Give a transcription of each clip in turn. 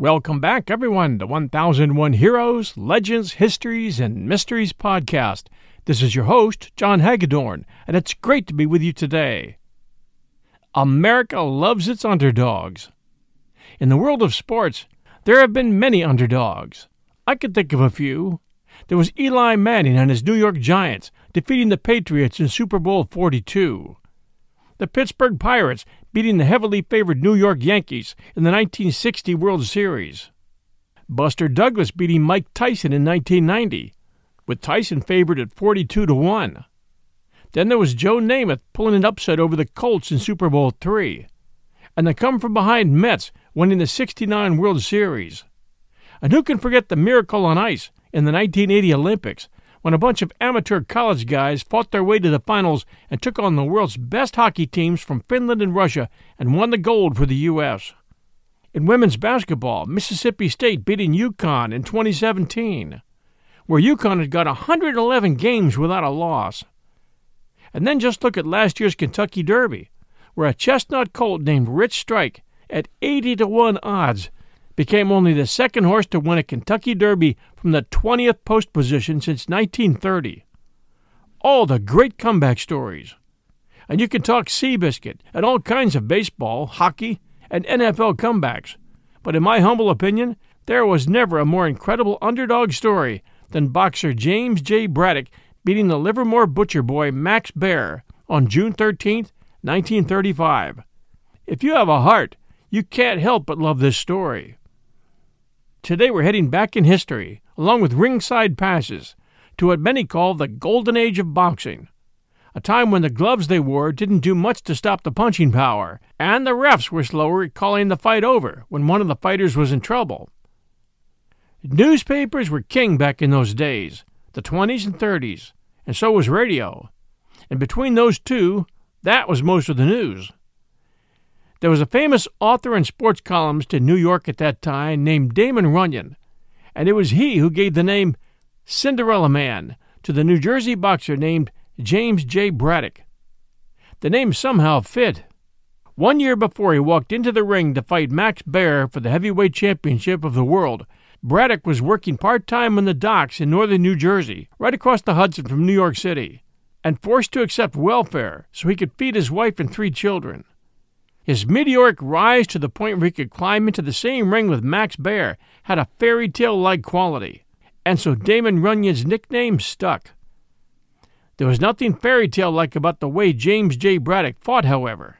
Welcome back, everyone, to 1001 Heroes, Legends, Histories, and Mysteries podcast. This is your host, John Hagedorn, and it's great to be with you today. America loves its underdogs. In the world of sports, there have been many underdogs. I could think of a few. There was Eli Manning and his New York Giants defeating the Patriots in Super Bowl 42. The Pittsburgh Pirates beating the heavily favored New York Yankees in the 1960 World Series. Buster Douglas beating Mike Tyson in 1990, with Tyson favored at 42 to 1. Then there was Joe Namath pulling an upset over the Colts in Super Bowl III, and the come from behind Mets winning the 69 World Series. And who can forget the miracle on ice in the 1980 Olympics when a bunch of amateur college guys fought their way to the finals and took on the world's best hockey teams from Finland and Russia and won the gold for the U.S. In women's basketball, Mississippi State beating UConn in 2017, where UConn had got 111 games without a loss. And then just look at last year's Kentucky Derby, where a chestnut colt named Rich Strike, at 80 to 1 odds, became only the second horse to win a Kentucky Derby from the 20th post position since 1930. All the great comeback stories. And you can talk Seabiscuit and all kinds of baseball, hockey, and NFL comebacks. But in my humble opinion, there was never a more incredible underdog story than boxer James J. Braddock beating the Livermore Butcher Boy Max Baer on June 13, 1935. If you have a heart, you can't help but love this story. Today we're heading back in history, along with ringside passes, to what many call the golden age of boxing. A time when the gloves they wore didn't do much to stop the punching power, and the refs were slower at calling the fight over when one of the fighters was in trouble. Newspapers were king back in those days, the 20s and 30s, and so was radio. And between those two, that was most of the news. There was a famous author and sports columnist in New York at that time named Damon Runyon, and it was he who gave the name Cinderella Man to the New Jersey boxer named James J. Braddock. The name somehow fit. One year before he walked into the ring to fight Max Baer for the heavyweight championship of the world, Braddock was working part time on the docks in northern New Jersey, right across the Hudson from New York City, and forced to accept welfare so he could feed his wife and three children. His meteoric rise to the point where he could climb into the same ring with Max Baer had a fairy tale like quality, and so Damon Runyon's nickname stuck. There was nothing fairy tale like about the way James J. Braddock fought, however.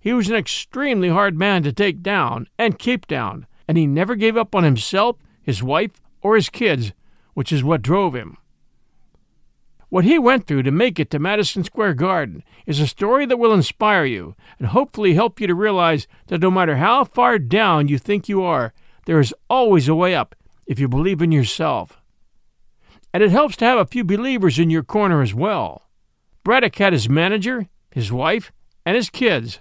He was an extremely hard man to take down and keep down, and he never gave up on himself, his wife, or his kids, which is what drove him. What he went through to make it to Madison Square Garden is a story that will inspire you and hopefully help you to realize that no matter how far down you think you are, there is always a way up if you believe in yourself. And it helps to have a few believers in your corner as well. Braddock had his manager, his wife, and his kids.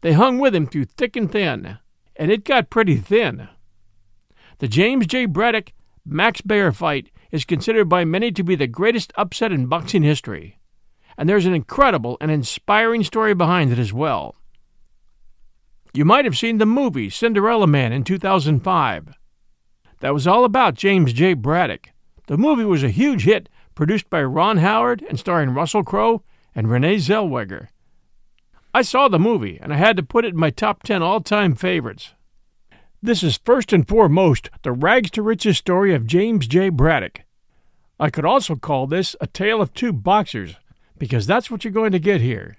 They hung with him through thick and thin, and it got pretty thin. The James J. Braddock Max Baer fight is considered by many to be the greatest upset in boxing history, and there's an incredible and inspiring story behind it as well. You might have seen the movie Cinderella Man in 2005. That was all about James J. Braddock. The movie was a huge hit, produced by Ron Howard and starring Russell Crowe and Renee Zellweger. I saw the movie, and I had to put it in my top 10 all time favorites. This is first and foremost the rags to riches story of James J. Braddock. I could also call this a tale of two boxers, because that's what you're going to get here.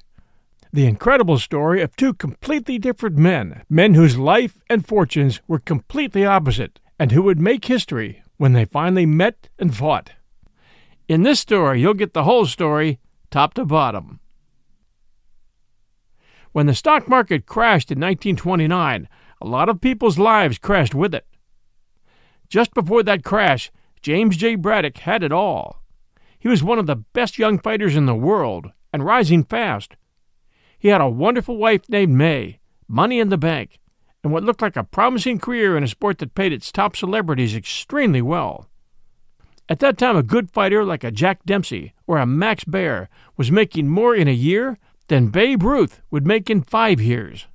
The incredible story of two completely different men, men whose life and fortunes were completely opposite, and who would make history when they finally met and fought. In this story, you'll get the whole story, top to bottom. When the stock market crashed in 1929, a lot of people's lives crashed with it. Just before that crash, James J. Braddock had it all. He was one of the best young fighters in the world and rising fast. He had a wonderful wife named May, money in the bank, and what looked like a promising career in a sport that paid its top celebrities extremely well. At that time, a good fighter like a Jack Dempsey or a Max Baer was making more in a year than Babe Ruth would make in five years.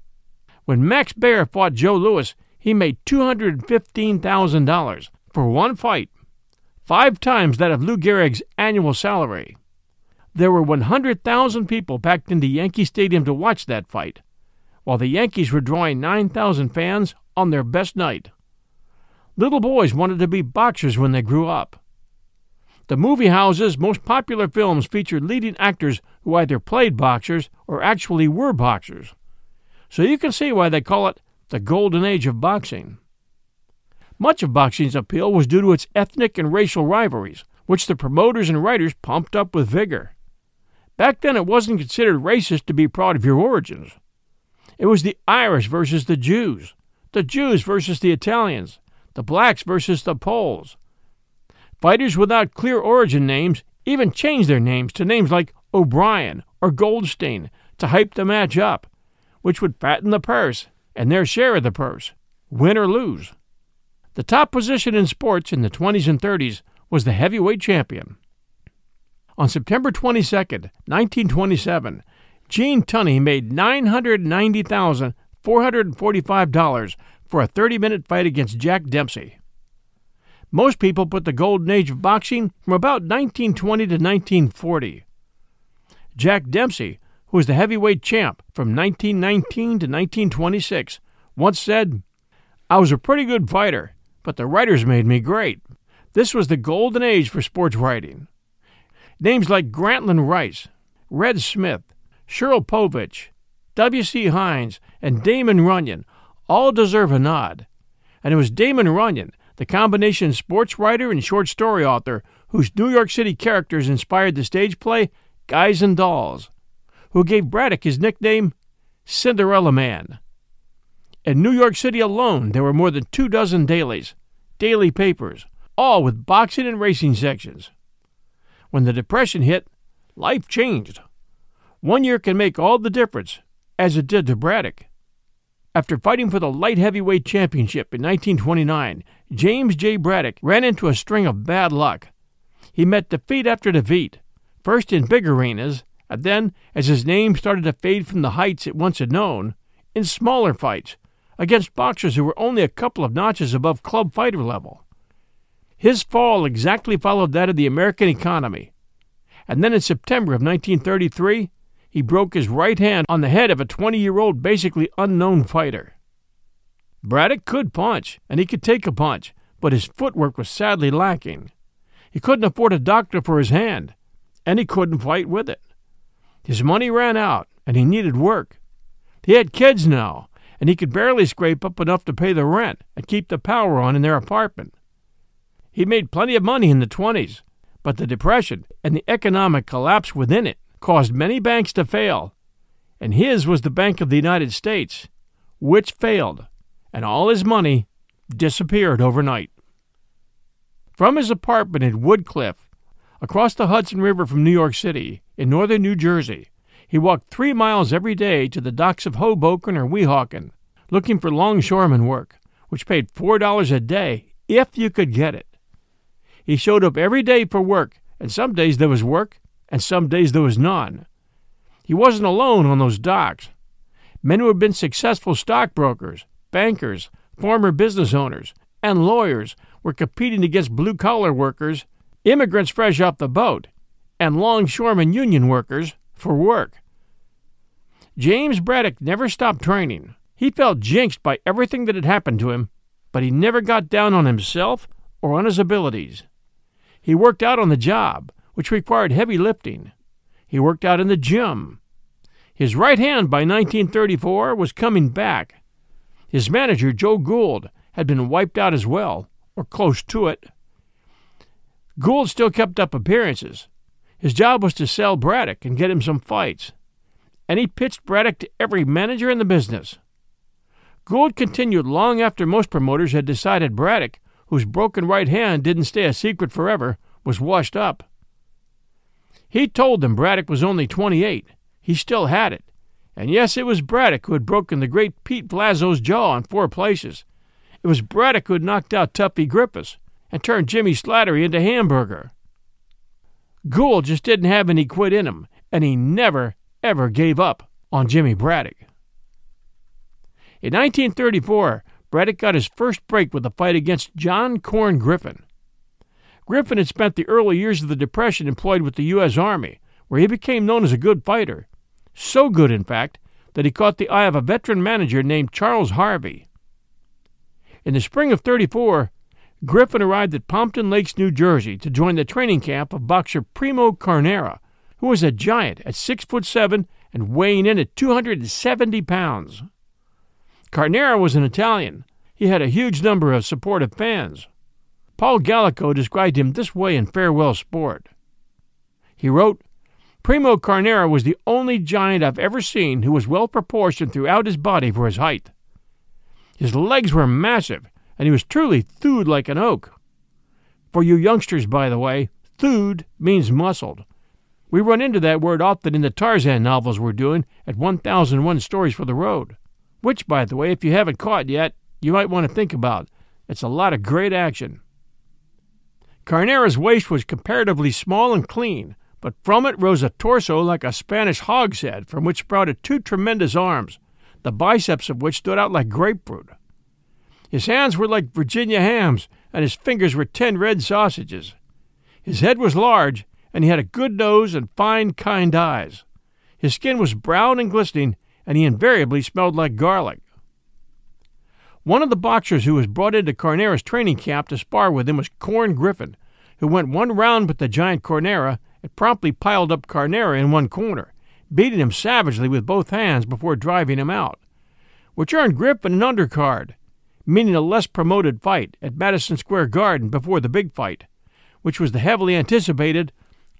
When Max Baer fought Joe Louis, he made $215,000 for one fight, five times that of Lou Gehrig's annual salary. There were 100,000 people packed into Yankee Stadium to watch that fight, while the Yankees were drawing 9,000 fans on their best night. Little boys wanted to be boxers when they grew up. The movie houses' most popular films featured leading actors who either played boxers or actually were boxers. So you can see why they call it the golden age of boxing. Much of boxing's appeal was due to its ethnic and racial rivalries, which the promoters and writers pumped up with vigor. Back then, it wasn't considered racist to be proud of your origins. It was the Irish versus the Jews, the Jews versus the Italians, the blacks versus the Poles, Fighters without clear origin names even changed their names to names like O'Brien or Goldstein to hype the match up, which would fatten the purse and their share of the purse, win or lose. The top position in sports in the 20s and 30s was the heavyweight champion. On September 22, 1927, Gene Tunney made $990,445 for a 30 minute fight against Jack Dempsey. Most people put the golden age of boxing from about 1920 to 1940. Jack Dempsey, who was the heavyweight champ from 1919 to 1926, once said, I was a pretty good fighter, but the writers made me great. This was the golden age for sports writing. Names like Grantland Rice, Red Smith, Shirley Povich, W.C. Hines, and Damon Runyon all deserve a nod. And it was Damon Runyon the combination sports writer and short story author whose New York City characters inspired the stage play Guys and Dolls, who gave Braddock his nickname Cinderella Man. In New York City alone, there were more than two dozen dailies, daily papers, all with boxing and racing sections. When the Depression hit, life changed. One year can make all the difference, as it did to Braddock. After fighting for the light heavyweight championship in 1929, James J. Braddock ran into a string of bad luck. He met defeat after defeat, first in big arenas, and then, as his name started to fade from the heights it once had known, in smaller fights against boxers who were only a couple of notches above club fighter level. His fall exactly followed that of the American economy. And then in September of 1933, he broke his right hand on the head of a 20 year old, basically unknown fighter. Braddock could punch, and he could take a punch, but his footwork was sadly lacking. He couldn't afford a doctor for his hand, and he couldn't fight with it. His money ran out, and he needed work. He had kids now, and he could barely scrape up enough to pay the rent and keep the power on in their apartment. He made plenty of money in the 20s, but the Depression and the economic collapse within it caused many banks to fail, and his was the Bank of the United States, which failed, and all his money disappeared overnight. From his apartment in Woodcliff, across the Hudson River from New York City, in northern New Jersey, he walked three miles every day to the docks of Hoboken or Weehawken, looking for longshoreman work, which paid four dollars a day if you could get it. He showed up every day for work, and some days there was work, and some days there was none. He wasn't alone on those docks. Men who had been successful stockbrokers, bankers, former business owners, and lawyers were competing against blue collar workers, immigrants fresh off the boat, and longshoremen union workers for work. James Braddock never stopped training. He felt jinxed by everything that had happened to him, but he never got down on himself or on his abilities. He worked out on the job, which required heavy lifting. He worked out in the gym. His right hand by 1934 was coming back. His manager, Joe Gould, had been wiped out as well, or close to it. Gould still kept up appearances. His job was to sell Braddock and get him some fights and he pitched Braddock to every manager in the business. Gould continued long after most promoters had decided Braddock, whose broken right hand didn't stay a secret forever, was washed up. He told them Braddock was only 28. He still had it. And yes, it was Braddock who had broken the great Pete Latzo's jaw in four places. It was Braddock who had knocked out Tuffy Griffiths and turned Jimmy Slattery into hamburger. Gould just didn't have any quit in him, and he never, ever gave up on Jimmy Braddock. In 1934, Braddock got his first break with a fight against John Corn Griffin. Griffin had spent the early years of the Depression employed with the U.S. Army, where he became known as a good fighter. So good, in fact, that he caught the eye of a veteran manager named Charles Harvey. In the spring of 34, Griffin arrived at Pompton Lakes, New Jersey, to join the training camp of boxer Primo Carnera, who was a giant at six foot seven and weighing in at 270 pounds. Carnera was an Italian. He had a huge number of supportive fans. Paul Gallico described him this way in Farewell Sport. He wrote, Primo Carnera was the only giant I've ever seen who was well proportioned throughout his body for his height. His legs were massive, and he was truly thewed like an oak. For you youngsters, by the way, thewed means muscled, we run into that word often in the Tarzan novels we're doing at 1001 Stories for the Road, which, by the way, if you haven't caught yet, you might want to think about. It's a lot of great action. Carnera's waist was comparatively small and clean, but from it rose a torso like a Spanish hogshead, from which sprouted two tremendous arms, the biceps of which stood out like grapefruit. His hands were like Virginia hams, and his fingers were ten red sausages. His head was large, and he had a good nose and fine, kind eyes. His skin was brown and glistening, and he invariably smelled like garlic. One of the boxers who was brought into Carnera's training camp to spar with him was Corn Griffin, who went one round with the giant Carnera and promptly piled up Carnera in one corner, beating him savagely with both hands before driving him out, which earned Griffin an undercard, meaning a less promoted fight at Madison Square Garden before the big fight, which was the heavily anticipated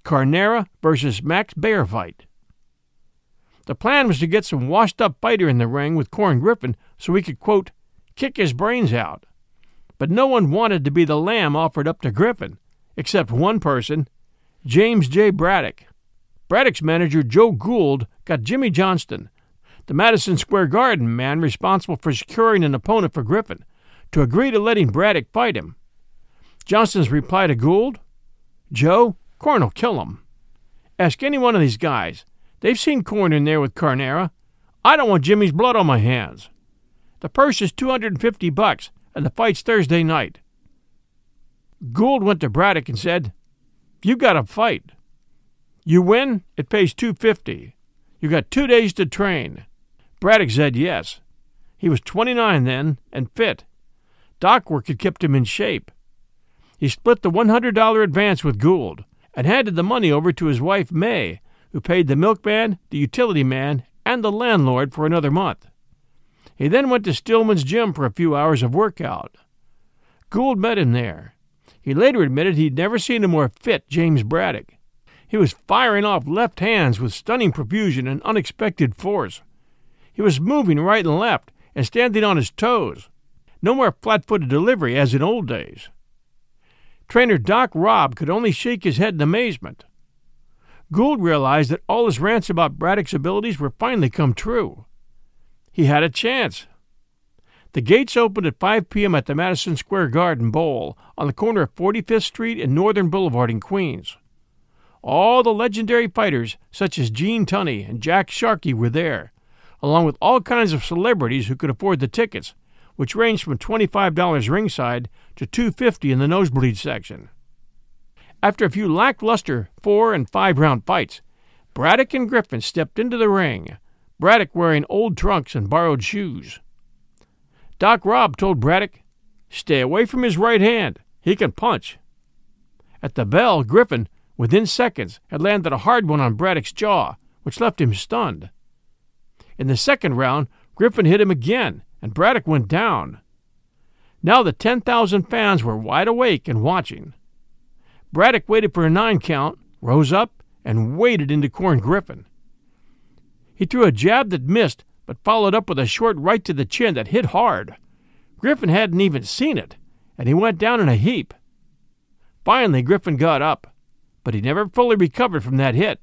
Carnera versus Max Baer fight. The plan was to get some washed up fighter in the ring with Corn Griffin so he could, quote, kick his brains out. But no one wanted to be the lamb offered up to Griffin, except one person, James J. Braddock. Braddock's manager, Joe Gould, got Jimmy Johnston, the Madison Square Garden man responsible for securing an opponent for Griffin, to agree to letting Braddock fight him. Johnston's reply to Gould Joe, Corn will kill him. Ask any one of these guys. They've seen Corn in there with Carnera. I don't want Jimmy's blood on my hands. The purse is 250 bucks, and the fight's Thursday night. Gould went to Braddock and said, You got a fight. You win, it pays 250. You got two days to train. Braddock said yes. He was 29 then and fit. Dock work had kept him in shape. He split the $100 advance with Gould and handed the money over to his wife May, who paid the milkman, the utility man, and the landlord for another month. He then went to Stillman's gym for a few hours of workout. Gould met him there. He later admitted he'd never seen a more fit James Braddock. He was firing off left hands with stunning profusion and unexpected force. He was moving right and left and standing on his toes. No more flat footed delivery as in old days. Trainer Doc Robb could only shake his head in amazement. Gould realized that all his rants about Braddock's abilities were finally come true. He had a chance. The gates opened at 5 p.m. at the Madison Square Garden Bowl on the corner of 45th Street and Northern Boulevard in Queens. All the legendary fighters, such as Gene Tunney and Jack Sharkey, were there, along with all kinds of celebrities who could afford the tickets, which ranged from $25 ringside to 250 in the nosebleed section. After a few lackluster four and five round fights, Braddock and Griffin stepped into the ring, Braddock wearing old trunks and borrowed shoes. Doc Robb told Braddock, Stay away from his right hand. He can punch. At the bell, Griffin, within seconds, had landed a hard one on Braddock's jaw, which left him stunned. In the second round, Griffin hit him again, and Braddock went down. Now the 10,000 fans were wide awake and watching. Braddock waited for a nine count, rose up, and waded into Corn Griffin. He threw a jab that missed, but followed up with a short right to the chin that hit hard. Griffin hadn't even seen it, and he went down in a heap. Finally, Griffin got up, but he never fully recovered from that hit.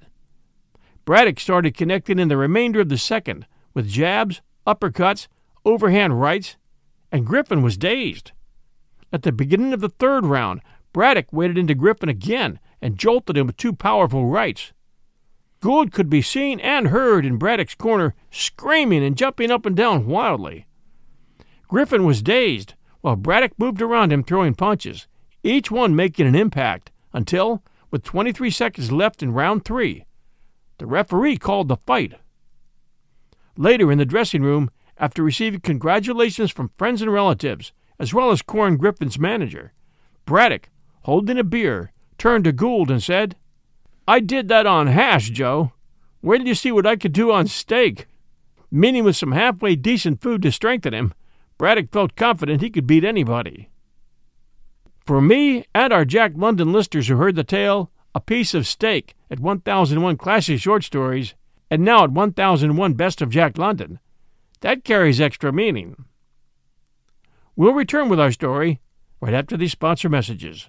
Braddock started connecting in the remainder of the second with jabs, uppercuts, overhand rights, and Griffin was dazed. At the beginning of the third round, Braddock waded into Griffin again and jolted him with two powerful rights. Gould could be seen and heard in Braddock's corner, screaming and jumping up and down wildly. Griffin was dazed, while Braddock moved around him throwing punches, each one making an impact, until, with 23 seconds left in round three, the referee called the fight. Later in the dressing room, after receiving congratulations from friends and relatives, as well as Corn Griffin's manager, Braddock, holding a beer, turned to Gould and said, I did that on hash, Joe. Where did you see what I could do on steak. Meaning with some halfway decent food to strengthen him, Braddock felt confident he could beat anybody. For me and our Jack London listeners who heard the tale, a piece of steak at 1001 Classic Short Stories, and now at 1001 Best of Jack London, that carries extra meaning. We'll return with our story right after these sponsor messages.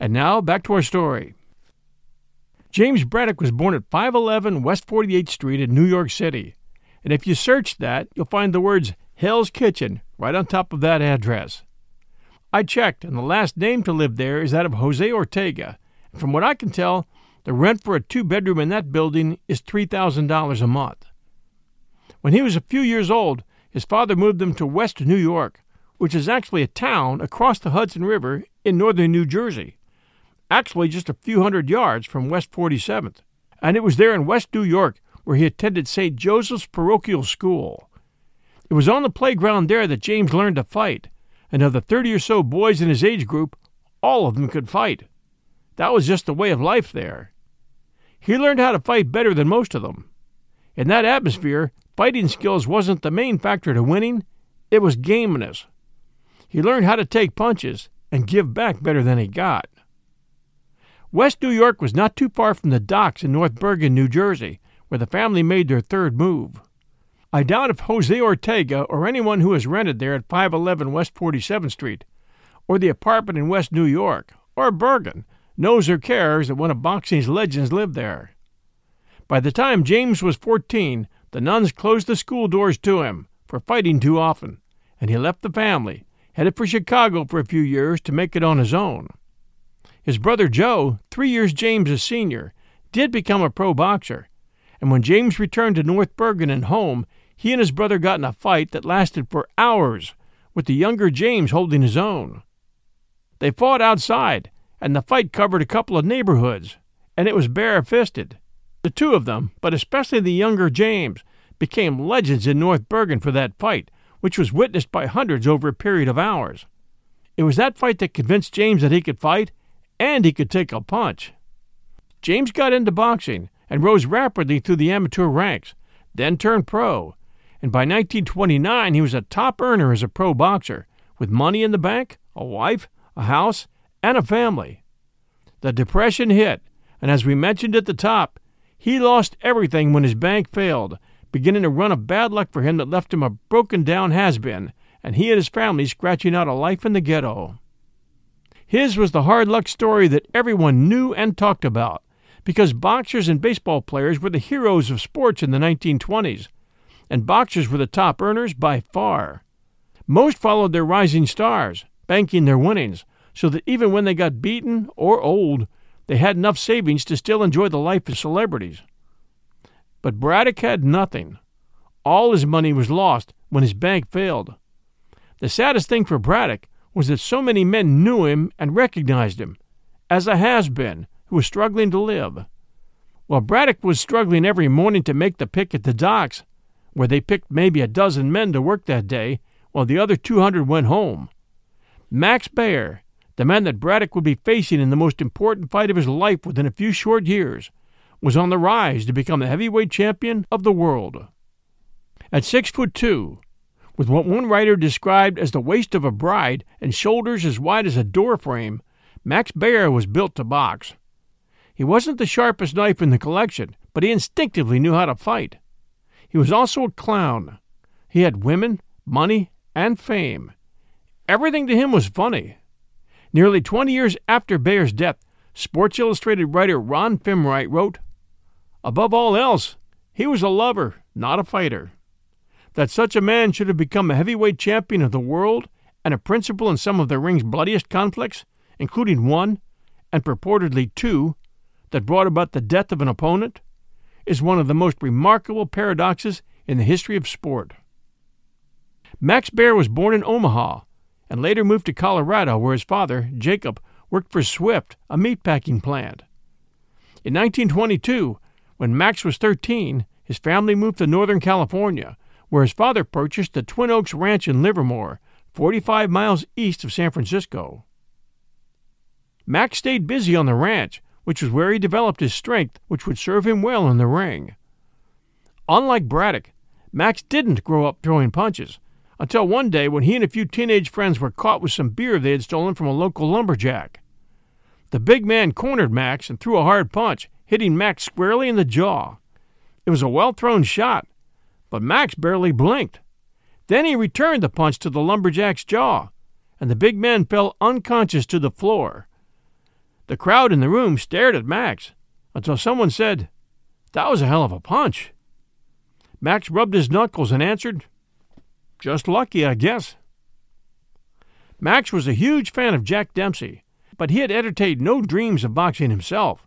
And now back to our story. James Braddock was born at 511 West 48th Street in New York City. And if you search that, you'll find the words Hell's Kitchen right on top of that address. I checked, and the last name to live there is that of Jose Ortega. And from what I can tell, the rent for a two bedroom in that building is $3,000 a month. When he was a few years old, his father moved them to West New York, which is actually a town across the Hudson River in northern New Jersey actually just a few hundred yards from West 47th. And it was there in West New York where he attended St. Joseph's Parochial School. It was on the playground there that James learned to fight, and of the 30 or so boys in his age group, all of them could fight. That was just the way of life there. He learned how to fight better than most of them. In that atmosphere, fighting skills wasn't the main factor to winning, it was gameness. He learned how to take punches and give back better than he got. West New York was not too far from the docks in North Bergen, New Jersey, where the family made their third move. I doubt if Jose Ortega or anyone who has rented there at 511 West 47th Street, or the apartment in West New York, or Bergen, knows or cares that one of boxing's legends lived there. By the time James was 14, the nuns closed the school doors to him for fighting too often, and he left the family, headed for Chicago for a few years to make it on his own. His brother Joe, three years James's senior, did become a pro boxer, and when James returned to North Bergen and home, he and his brother got in a fight that lasted for hours, with the younger James holding his own. They fought outside, and the fight covered a couple of neighborhoods, and it was bare fisted. The two of them, but especially the younger James, became legends in North Bergen for that fight, which was witnessed by hundreds over a period of hours. It was that fight that convinced James that he could fight and he could take a punch. James got into boxing and rose rapidly through the amateur ranks, then turned pro, and by 1929 he was a top earner as a pro boxer, with money in the bank, a wife, a house, and a family. The Depression hit, and as we mentioned at the top, he lost everything when his bank failed, beginning a run of bad luck for him that left him a broken down has been, and he and his family scratching out a life in the ghetto. His was the hard luck story that everyone knew and talked about, because boxers and baseball players were the heroes of sports in the 1920s, and boxers were the top earners by far. Most followed their rising stars, banking their winnings, so that even when they got beaten or old, they had enough savings to still enjoy the life of celebrities. But Braddock had nothing. All his money was lost when his bank failed. The saddest thing for Braddock was that so many men knew him and recognized him as a has been who was struggling to live. While Braddock was struggling every morning to make the pick at the docks, where they picked maybe a dozen men to work that day while the other 200 went home. Max Baer, the man that Braddock would be facing in the most important fight of his life within a few short years, was on the rise to become the heavyweight champion of the world. At six foot two, with what one writer described as the waist of a bride and shoulders as wide as a door frame, Max Baer was built to box. He wasn't the sharpest knife in the collection, but he instinctively knew how to fight. He was also a clown. He had women, money, and fame. Everything to him was funny. Nearly 20 years after Baer's death, Sports Illustrated writer Ron Fimrite wrote, Above all else, he was a lover, not a fighter. That such a man should have become a heavyweight champion of the world and a principal in some of the ring's bloodiest conflicts, including one, and purportedly two, that brought about the death of an opponent, is one of the most remarkable paradoxes in the history of sport. Max Baer was born in Omaha and later moved to Colorado, where his father, Jacob, worked for Swift, a meatpacking plant. In 1922, when Max was 13, his family moved to Northern California, where his father purchased the Twin Oaks Ranch in Livermore, 45 miles east of San Francisco. Max stayed busy on the ranch, which was where he developed his strength, which would serve him well in the ring. Unlike Braddock, Max didn't grow up throwing punches, until one day when he and a few teenage friends were caught with some beer they had stolen from a local lumberjack. The big man cornered Max and threw a hard punch, hitting Max squarely in the jaw. It was a well thrown shot, but Max barely blinked. Then he returned the punch to the lumberjack's jaw, and the big man fell unconscious to the floor. The crowd in the room stared at Max until someone said, That was a hell of a punch. Max rubbed his knuckles and answered, just lucky, I guess. Max was a huge fan of Jack Dempsey, but he had entertained no dreams of boxing himself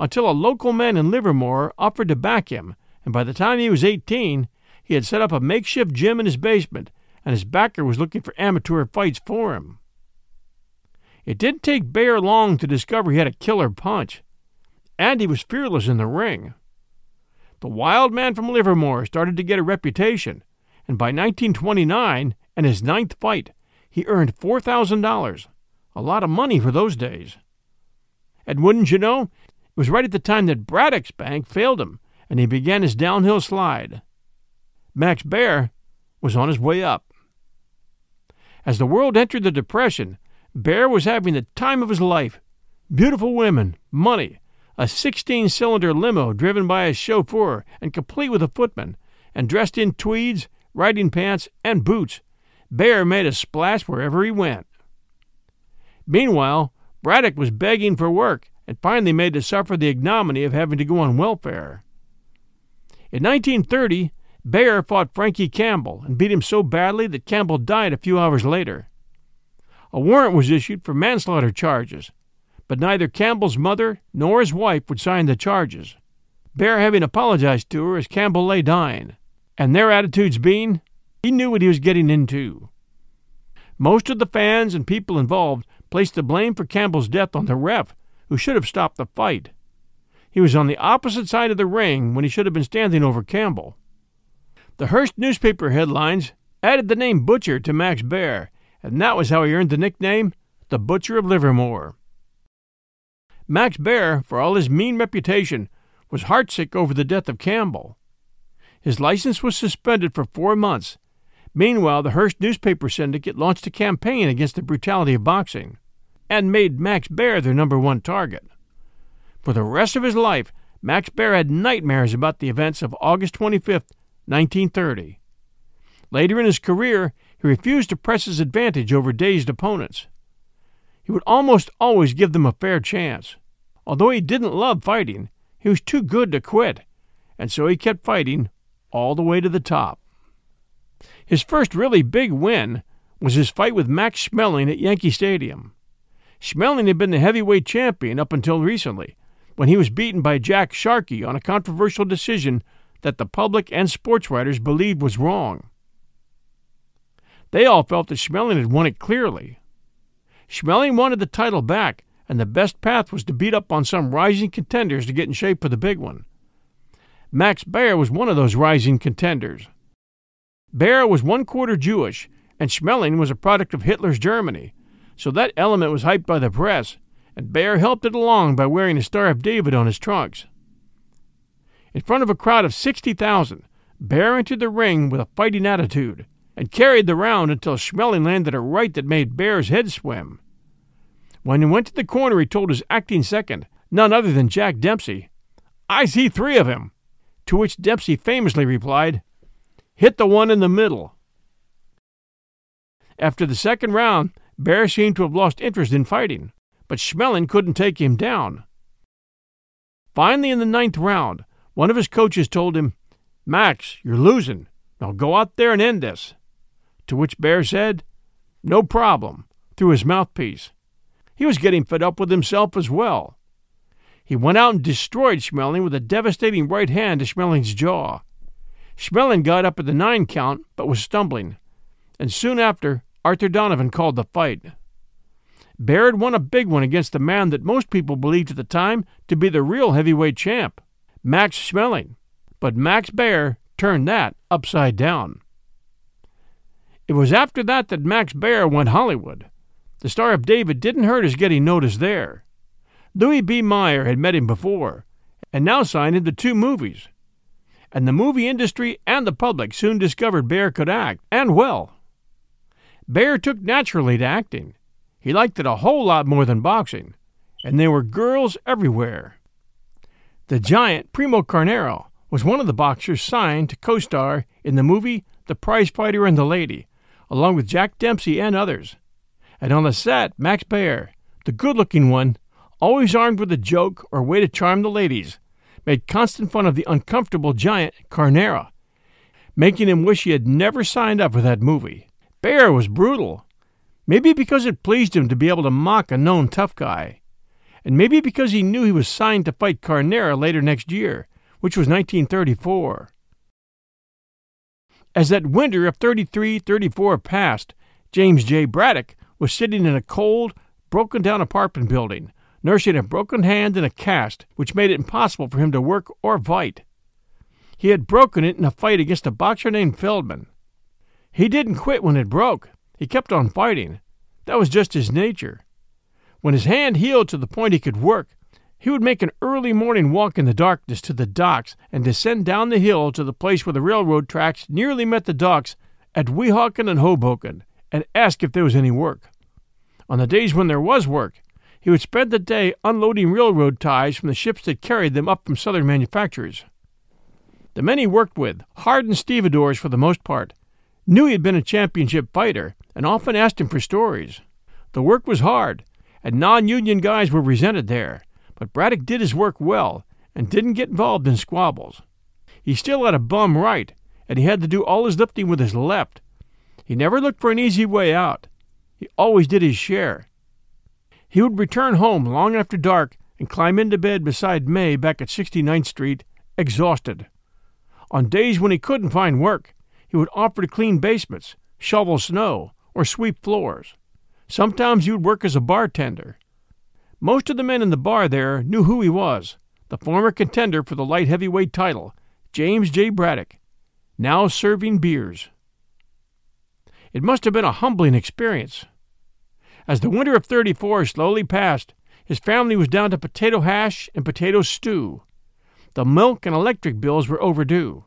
until a local man in Livermore offered to back him, and by the time he was 18, he had set up a makeshift gym in his basement, and his backer was looking for amateur fights for him. It didn't take Baer long to discover he had a killer punch, and he was fearless in the ring. The wild man from Livermore started to get a reputation, and by 1929, and his ninth fight, he earned $4,000, a lot of money for those days. And wouldn't you know, it was right at the time that Braddock's bank failed him, and he began his downhill slide. Max Baer was on his way up. As the world entered the Depression, Baer was having the time of his life. Beautiful women, money, a 16 cylinder limo driven by a chauffeur and complete with a footman, and dressed in tweeds riding pants, and boots, Baer made a splash wherever he went. Meanwhile, Braddock was begging for work and finally made to suffer the ignominy of having to go on welfare. In 1930, Baer fought Frankie Campbell and beat him so badly that Campbell died a few hours later. A warrant was issued for manslaughter charges, but neither Campbell's mother nor his wife would sign the charges, Baer having apologized to her as Campbell lay dying and their attitudes being he knew what he was getting into. Most of the fans and people involved placed the blame for Campbell's death on the ref, who should have stopped the fight. He was on the opposite side of the ring when he should have been standing over Campbell. The Hearst newspaper headlines added the name Butcher to Max Baer, and that was how he earned the nickname the Butcher of Livermore. Max Baer, for all his mean reputation, was heartsick over the death of Campbell. His license was suspended for four months. Meanwhile, the Hearst newspaper syndicate launched a campaign against the brutality of boxing and made Max Baer their number one target. For the rest of his life, Max Baer had nightmares about the events of August 25, 1930. Later in his career, he refused to press his advantage over dazed opponents. He would almost always give them a fair chance. although he didn't love fighting, he was too good to quit, and so he kept fighting all the way to the top. His first really big win was his fight with Max Schmeling at Yankee Stadium. Schmeling had been the heavyweight champion up until recently, when he was beaten by Jack Sharkey on a controversial decision that the public and sports writers believed was wrong. They all felt that Schmeling had won it clearly. Schmeling wanted the title back, and the best path was to beat up on some rising contenders to get in shape for the big one. Max Baer was one of those rising contenders. Baer was one quarter Jewish, and Schmeling was a product of Hitler's Germany, so that element was hyped by the press, and Baer helped it along by wearing the Star of David on his trunks. In front of a crowd of 60,000, Baer entered the ring with a fighting attitude and carried the round until Schmeling landed a right that made Baer's head swim. When he went to the corner, he told his acting second, none other than Jack Dempsey, I see three of him. To which Dempsey famously replied, Hit the one in the middle. After the second round, Baer seemed to have lost interest in fighting, but Schmeling couldn't take him down. Finally, in the ninth round, one of his coaches told him, Max, you're losing. Now go out there and end this. To which Baer said, No problem, through his mouthpiece. He was getting fed up with himself as well. He went out and destroyed Schmeling with a devastating right hand to Schmeling's jaw. Schmeling got up at the nine count, but was stumbling, and soon after, Arthur Donovan called the fight. Baer had won a big one against the man that most people believed at the time to be the real heavyweight champ, Max Schmeling. But Max Baer turned that upside down. It was after that that Max Baer went Hollywood. The Star of David didn't hurt his getting noticed there. Louis B. Mayer had met him before, and now signed him to two movies. And the movie industry and the public soon discovered Baer could act, and well. Baer took naturally to acting. He liked it a whole lot more than boxing, and there were girls everywhere. The giant Primo Carnera was one of the boxers signed to co star in the movie The Prize Fighter and the Lady, along with Jack Dempsey and others. And on the set, Max Baer, the good looking one, always armed with a joke or way to charm the ladies, made constant fun of the uncomfortable giant Carnera, making him wish he had never signed up for that movie. Baer was brutal. Maybe because it pleased him to be able to mock a known tough guy. And maybe because he knew he was signed to fight Carnera later next year, which was 1934. As that winter of 33 34 passed, James J. Braddock was sitting in a cold, broken down apartment building, nursing a broken hand and a cast, which made it impossible for him to work or fight. He had broken it in a fight against a boxer named Feldman. He didn't quit when it broke. He kept on fighting. That was just his nature. When his hand healed to the point he could work, he would make an early morning walk in the darkness to the docks and descend down the hill to the place where the railroad tracks nearly met the docks at Weehawken and Hoboken and ask if there was any work. On the days when there was work, he would spend the day unloading railroad ties from the ships that carried them up from southern manufacturers. The men he worked with, hardened stevedores for the most part, knew he had been a championship fighter and often asked him for stories. The work was hard, and non union guys were resented there, but Braddock did his work well and didn't get involved in squabbles. He still had a bum right, and he had to do all his lifting with his left. He never looked for an easy way out. He always did his share. He would return home long after dark and climb into bed beside May back at 69th Street, exhausted. On days when he couldn't find work, he would offer to clean basements, shovel snow, or sweep floors. Sometimes he would work as a bartender. Most of the men in the bar there knew who he was the former contender for the light heavyweight title, James J. Braddock, now serving beers. It must have been a humbling experience. As the winter of 34 slowly passed, his family was down to potato hash and potato stew. The milk and electric bills were overdue,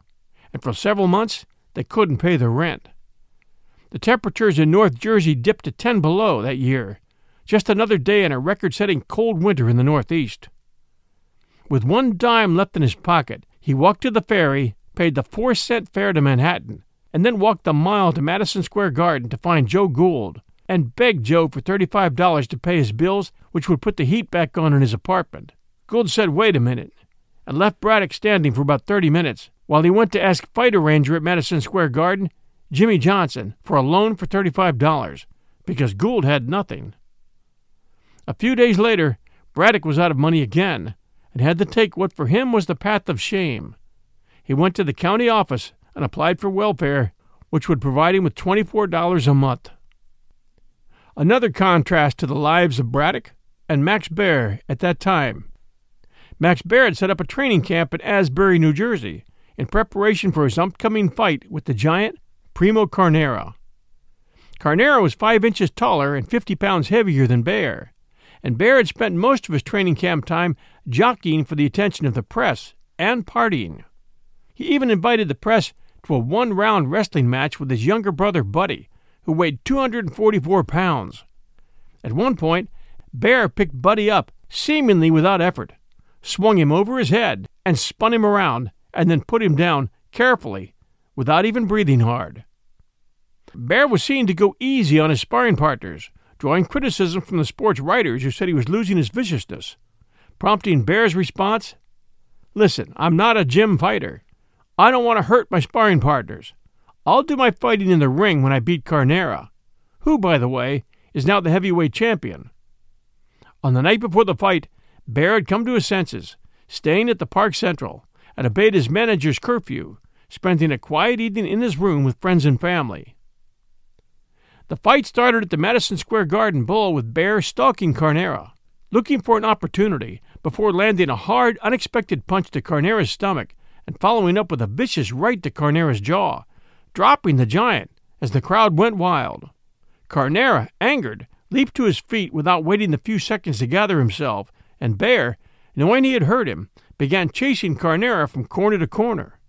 and for several months they couldn't pay the rent. The temperatures in North Jersey dipped to 10 below that year, just another day in a record setting cold winter in the Northeast. With one dime left in his pocket, he walked to the ferry, paid the four cent fare to Manhattan, and then walked a mile to Madison Square Garden to find Joe Gould and begged Joe for $35 to pay his bills, which would put the heat back on in his apartment. Gould said, Wait a minute, and left Braddock standing for about 30 minutes while he went to ask Fighter Ranger at Madison Square Garden, Jimmy Johnston, for a loan for $35 because Gould had nothing. A few days later, Braddock was out of money again and had to take what for him was the path of shame. He went to the county office and applied for welfare, which would provide him with $24 a month. Another contrast to the lives of Braddock and Max Baer at that time. Max Baer had set up a training camp in Asbury, New Jersey, in preparation for his upcoming fight with the giant Primo Carnera. Carnera was five inches taller and 50 pounds heavier than Baer, and Baer had spent most of his training camp time jockeying for the attention of the press and partying. He even invited the press to a one round wrestling match with his younger brother Buddy, who weighed 244 pounds. At one point, Baer picked Buddy up, seemingly without effort, swung him over his head, and spun him around, and then put him down carefully, without even breathing hard. Baer was seen to go easy on his sparring partners, drawing criticism from the sports writers who said he was losing his viciousness, prompting Baer's response Listen, I'm not a gym fighter. I don't want to hurt my sparring partners. I'll do my fighting in the ring when I beat Carnera, who, by the way, is now the heavyweight champion. On the night before the fight, Baer had come to his senses, staying at the Park Central, and obeyed his manager's curfew, spending a quiet evening in his room with friends and family. The fight started at the Madison Square Garden Bowl with Baer stalking Carnera, looking for an opportunity before landing a hard, unexpected punch to Carnera's stomach and following up with a vicious right to Carnera's jaw, dropping the giant as the crowd went wild. Carnera, angered, leaped to his feet without waiting the few seconds to gather himself, and Baer, knowing he had hurt him, began chasing Carnera from corner to corner.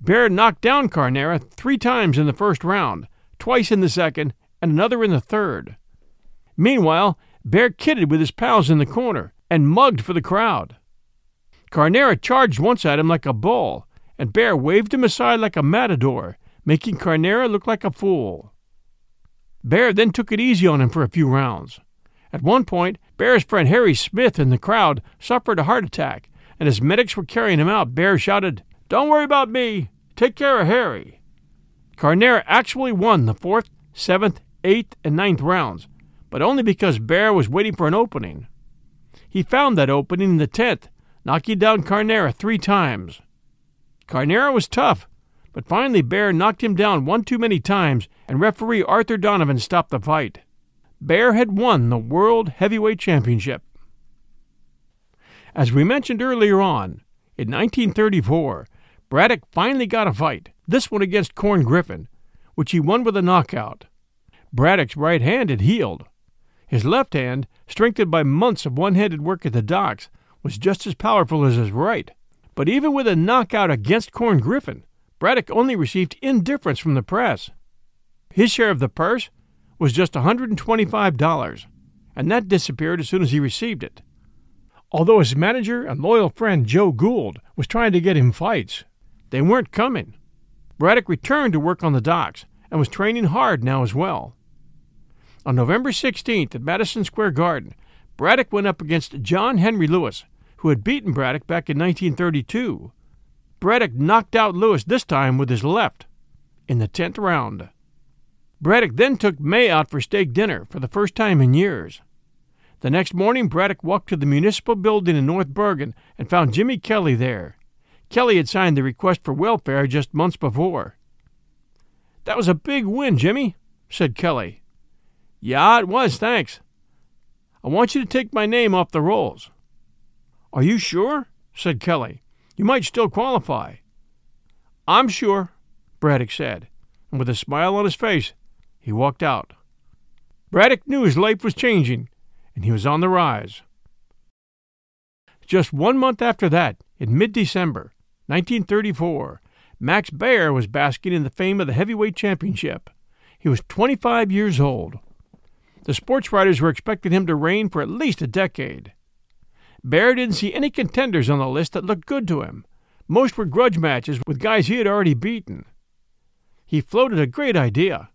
Baer knocked down Carnera three times in the first round, twice in the second, and another in the third. Meanwhile, Baer kidded with his pals in the corner and mugged for the crowd. Carnera charged once at him like a bull, and Baer waved him aside like a matador, making Carnera look like a fool. Baer then took it easy on him for a few rounds. At one point, Baer's friend Harry Smith in the crowd suffered a heart attack, and as medics were carrying him out, Baer shouted, Don't worry about me. Take care of Harry. Carnera actually won the fourth, seventh, eighth, and ninth rounds, but only because Baer was waiting for an opening. He found that opening in the tenth knocking down Carnera three times. Carnera was tough, but finally Baer knocked him down one too many times, and referee Arthur Donovan stopped the fight. Baer had won the World Heavyweight Championship. As we mentioned earlier on, in 1934, Braddock finally got a fight, this one against Corn Griffin, which he won with a knockout. Braddock's right hand had healed. His left hand, strengthened by months of one handed work at the docks, was just as powerful as his right. But even with a knockout against Corn Griffin, Braddock only received indifference from the press. His share of the purse was just $125, and that disappeared as soon as he received it. Although his manager and loyal friend Joe Gould was trying to get him fights, they weren't coming. Braddock returned to work on the docks and was training hard now as well. On November 16th at Madison Square Garden, Braddock went up against John Henry Lewis, who had beaten Braddock back in 1932. Braddock knocked out Lewis this time with his left in the 10th round. Braddock then took Mae out for steak dinner for the first time in years. The next morning, Braddock walked to the municipal building in North Bergen and found Jimmy Kelly there. Kelly had signed the request for welfare just months before. That was a big win, Jimmy, said Kelly. Yeah, it was, thanks. I want you to take my name off the rolls. Are you sure? said Kelly. You might still qualify. I'm sure, Braddock said, and with a smile on his face, he walked out. Braddock knew his life was changing, and he was on the rise. Just one month after that, in mid December, 1934, Max Baer was basking in the fame of the heavyweight championship. He was 25 years old. The sports writers were expecting him to reign for at least a decade. Baer didn't see any contenders on the list that looked good to him. Most were grudge matches with guys he had already beaten. He floated a great idea.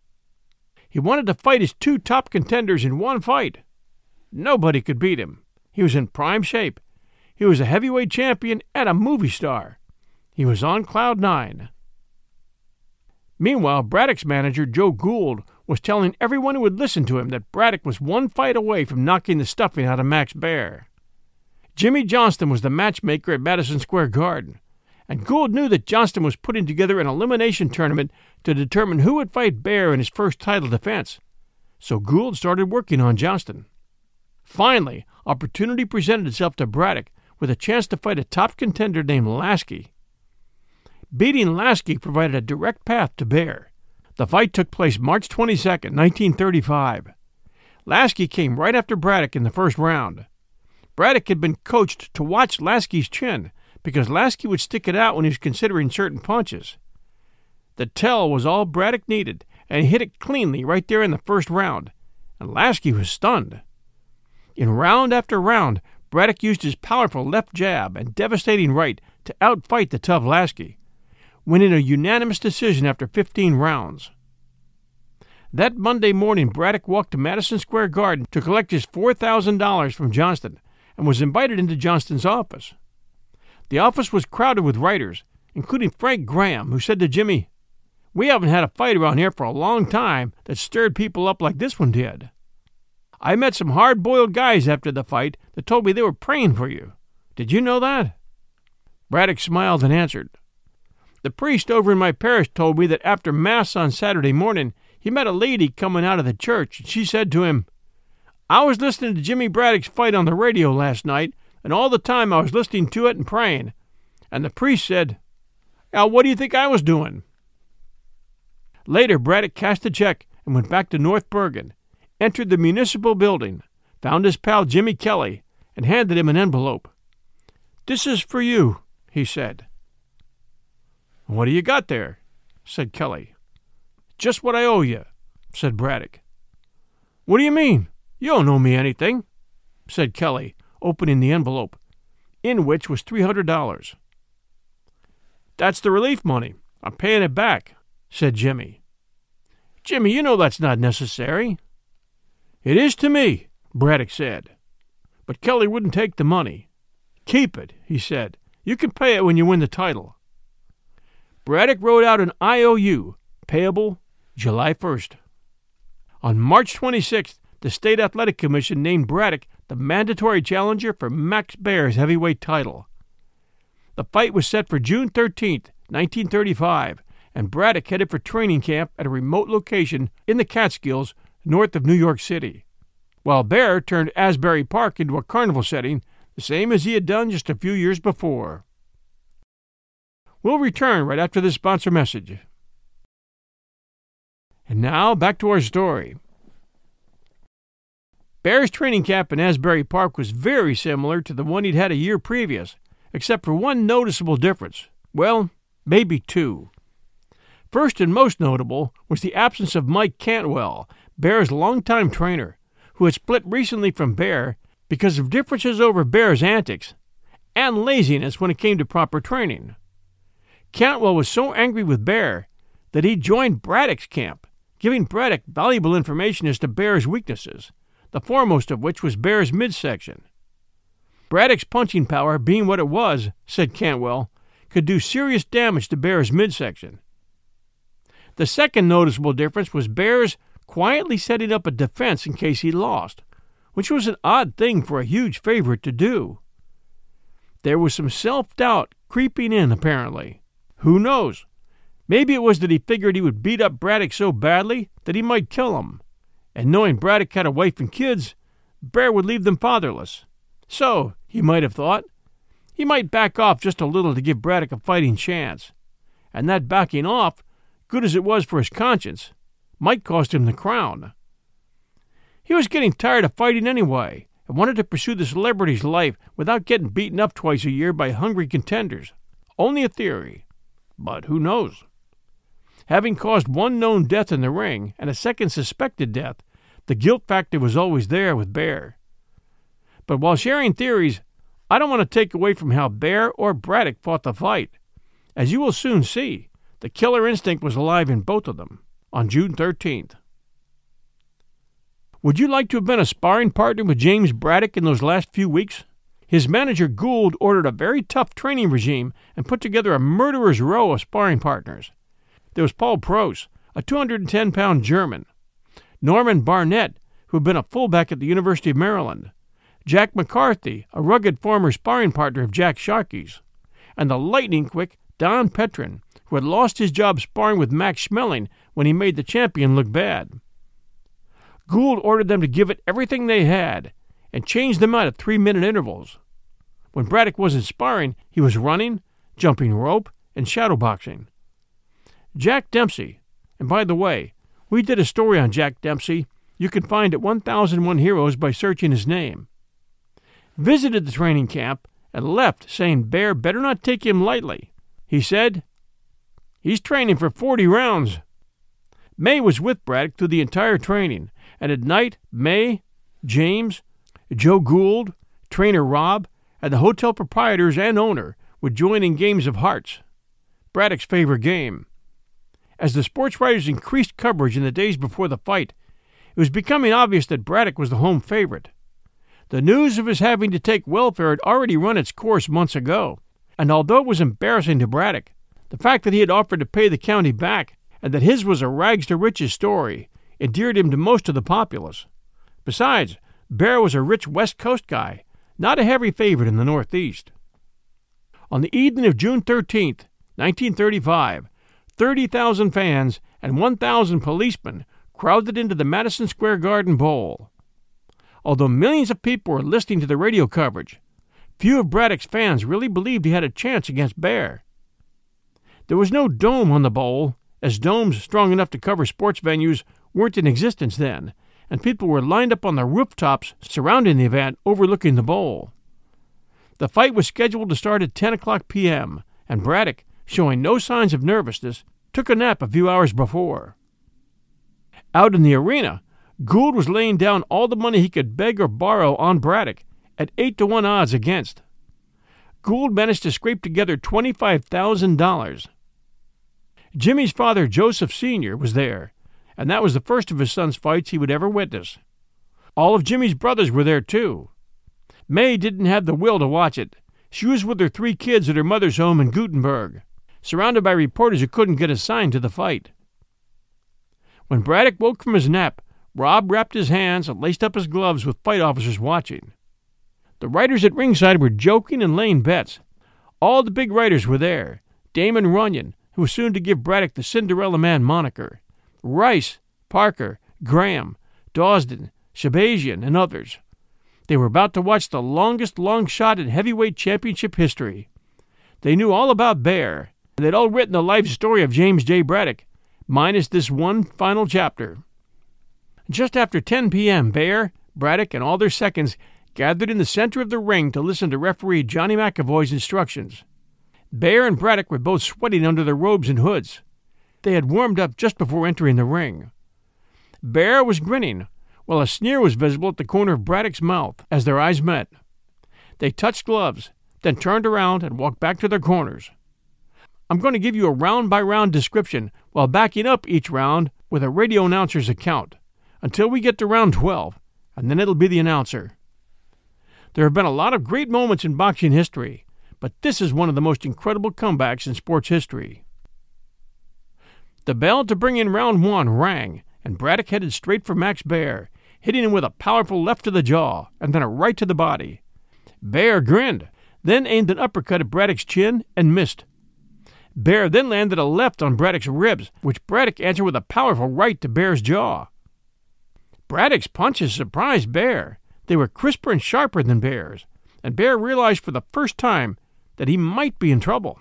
He wanted to fight his two top contenders in one fight. Nobody could beat him. He was in prime shape. he was a heavyweight champion and a movie star. He was on cloud nine. Meanwhile, Braddock's manager, Joe Gould, was telling everyone who would listen to him that Braddock was one fight away from knocking the stuffing out of Max Baer. Jimmy Johnston was the matchmaker at Madison Square Garden, and Gould knew that Johnston was putting together an elimination tournament to determine who would fight Baer in his first title defense. So Gould started working on Johnston. Finally, opportunity presented itself to Braddock with a chance to fight a top contender named Lasky. Beating Lasky provided a direct path to Baer. The fight took place March 22, 1935. Lasky came right after Braddock in the first round. Braddock had been coached to watch Lasky's chin because Lasky would stick it out when he was considering certain punches. The tell was all Braddock needed, and he hit it cleanly right there in the first round, and Lasky was stunned. In round after round, Braddock used his powerful left jab and devastating right to outfight the tough Lasky, winning a unanimous decision after 15 rounds. That Monday morning, Braddock walked to Madison Square Garden to collect his $4,000 from Johnston and was invited into Johnston's office. The office was crowded with writers, including Frank Graham, who said to Jimmy, We haven't had a fight around here for a long time that stirred people up like this one did. I met some hard boiled guys after the fight that told me they were praying for you. Did you know that? Braddock smiled and answered, The priest over in my parish told me that after Mass on Saturday morning, he met a lady coming out of the church, and she said to him, I was listening to Jimmy Braddock's fight on the radio last night, and all the time I was listening to it and praying. And the priest said, Now, what do you think I was doing? Later, Braddock cashed a check and went back to North Bergen, entered the municipal building, found his pal Jimmy Kelly, and handed him an envelope. This is for you, he said. What do you got there? said Kelly. Just what I owe you, said Braddock. What do you mean? You don't owe me anything, said Kelly, opening the envelope, in which was $300. That's the relief money. I'm paying it back, said Jimmy. Jimmy, you know that's not necessary. It is to me, Braddock said. But Kelly wouldn't take the money. Keep it, he said. You can pay it when you win the title. Braddock wrote out an IOU, payable July 1st. On March 26th, the State Athletic Commission named Braddock the mandatory challenger for Max Baer's heavyweight title. The fight was set for June 13th, 1935, and Braddock headed for training camp at a remote location in the Catskills north of New York City, while Baer turned Asbury Park into a carnival setting, the same as he had done just a few years before. We'll return right after this sponsor message. And now back to our story. Baer's training camp in Asbury Park was very similar to the one he'd had a year previous, except for one noticeable difference. Well, maybe two. First and most notable was the absence of Mike Cantwell, Baer's longtime trainer, who had split recently from Baer because of differences over Baer's antics and laziness when it came to proper training. Cantwell was so angry with Baer that he joined Braddock's camp, giving Braddock valuable information as to Baer's weaknesses the foremost of which was Baer's midsection. Braddock's punching power, being what it was, said Cantwell, could do serious damage to Baer's midsection. The second noticeable difference was Baer's quietly setting up a defense in case he lost, which was an odd thing for a huge favorite to do. There was some self doubt creeping in, apparently. Who knows? Maybe it was that he figured he would beat up Braddock so badly that he might kill him and knowing Braddock had a wife and kids, Baer would leave them fatherless. So, he might have thought, he might back off just a little to give Braddock a fighting chance. And that backing off, good as it was for his conscience, might cost him the crown. He was getting tired of fighting anyway, and wanted to pursue the celebrity's life without getting beaten up twice a year by hungry contenders. Only a theory. But who knows? Having caused one known death in the ring and a second suspected death, the guilt factor was always there with Baer. But while sharing theories, I don't want to take away from how Baer or Braddock fought the fight. As you will soon see, the killer instinct was alive in both of them on June 13th. Would you like to have been a sparring partner with James Braddock in those last few weeks? His manager Gould ordered a very tough training regime and put together a murderer's row of sparring partners. There was Paul Pros, a 210 pound German, Norman Barnett, who had been a fullback at the University of Maryland, Jack McCarthy, a rugged former sparring partner of Jack Sharkey's, and the lightning quick Don Petrin, who had lost his job sparring with Max Schmeling when he made the champion look bad. Gould ordered them to give it everything they had and changed them out at three minute intervals. When Braddock wasn't sparring, he was running, jumping rope, and shadowboxing. Jack Dempsey, and by the way, we did a story on Jack Dempsey you can find at 1001 Heroes by searching his name. Visited the training camp and left saying Baer better not take him lightly. He said, He's training for 40 rounds. Mae was with Braddock through the entire training, and at night, Mae, James, Joe Gould, trainer Robb, and the hotel proprietors and owner would join in games of hearts, Braddock's favorite game. As the sports writers increased coverage in the days before the fight, it was becoming obvious that Braddock was the home favorite. The news of his having to take welfare had already run its course months ago, and although it was embarrassing to Braddock, the fact that he had offered to pay the county back and that his was a rags to riches story endeared him to most of the populace. Besides, Baer was a rich West Coast guy, not a heavy favorite in the Northeast. On the evening of June 13th, 1935, 30,000 fans and 1,000 policemen crowded into the Madison Square Garden Bowl. Although millions of people were listening to the radio coverage, few of Braddock's fans really believed he had a chance against Baer. There was no dome on the bowl, as domes strong enough to cover sports venues weren't in existence then, and people were lined up on the rooftops surrounding the event overlooking the bowl. The fight was scheduled to start at 10 o'clock p.m., and Braddock, showing no signs of nervousness, took a nap a few hours before. Out in the arena, Gould was laying down all the money he could beg or borrow on Braddock at 8 to 1 odds against. Gould managed to scrape together $25,000. Jimmy's father, Joseph Sr., was there, and that was the first of his son's fights he would ever witness. All of Jimmy's brothers were there, too. Mae didn't have the will to watch it. She was with her three kids at her mother's home in Guttenberg, surrounded by reporters who couldn't get assigned to the fight. When Braddock woke from his nap, Robb wrapped his hands and laced up his gloves with fight officers watching. The writers at ringside were joking and laying bets. All the big writers were there Damon Runyon, who was soon to give Braddock the Cinderella Man moniker, Rice, Parker, Graham, Dawsden, Shabazian, and others. They were about to watch the longest long shot in heavyweight championship history. They knew all about Baer, and they'd all written the life story of James J. Braddock, minus this one final chapter. Just after 10 p.m., Baer, Braddock, and all their seconds gathered in the center of the ring to listen to referee Johnny McAvoy's instructions. Baer and Braddock were both sweating under their robes and hoods. They had warmed up just before entering the ring. Baer was grinning, while a sneer was visible at the corner of Braddock's mouth as their eyes met. They touched gloves, then turned around and walked back to their corners. I'm going to give you a round by round description while backing up each round with a radio announcer's account until we get to round 12, and then it'll be the announcer. There have been a lot of great moments in boxing history, but this is one of the most incredible comebacks in sports history. The bell to bring in round one rang, and Braddock headed straight for Max Baer, hitting him with a powerful left to the jaw and then a right to the body. Baer grinned, then aimed an uppercut at Braddock's chin and missed. Baer then landed a left on Braddock's ribs, which Braddock answered with a powerful right to Baer's jaw. Braddock's punches surprised Baer. They were crisper and sharper than Baer's, and Baer realized for the first time that he might be in trouble.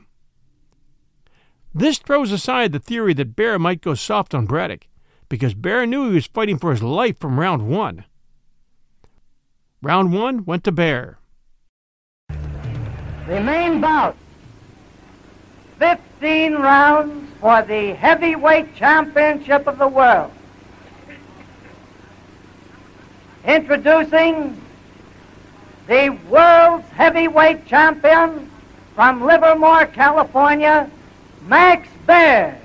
This throws aside the theory that Baer might go soft on Braddock, because Baer knew he was fighting for his life from round one. Round one went to Baer. The main bout 15 rounds for the heavyweight championship of the world. Introducing the world's heavyweight champion from Livermore, California, Max Baer.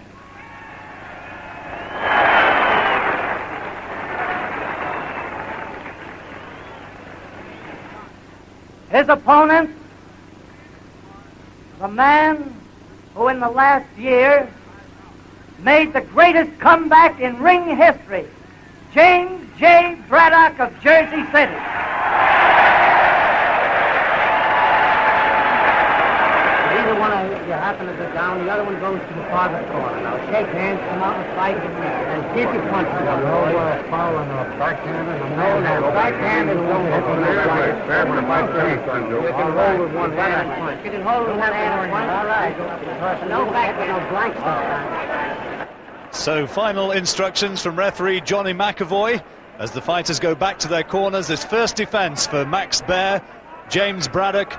His opponent, the man who in the last year made the greatest comeback in ring history, James J. Braddock of Jersey City. Either one of you go down, the other one goes to the farther corner. Now shake hands, come out and fight, and see if you punch each other. No uh, fouling of backhand and No, no, backhand is don't hit on that side. You can hold with one hand and punch. You can hold with one hand and punch. All right. No backhand, no blank stuff. So, final instructions from referee Johnny McAvoy as the fighters go back to their corners. This first defence for Max Baer, James Braddock.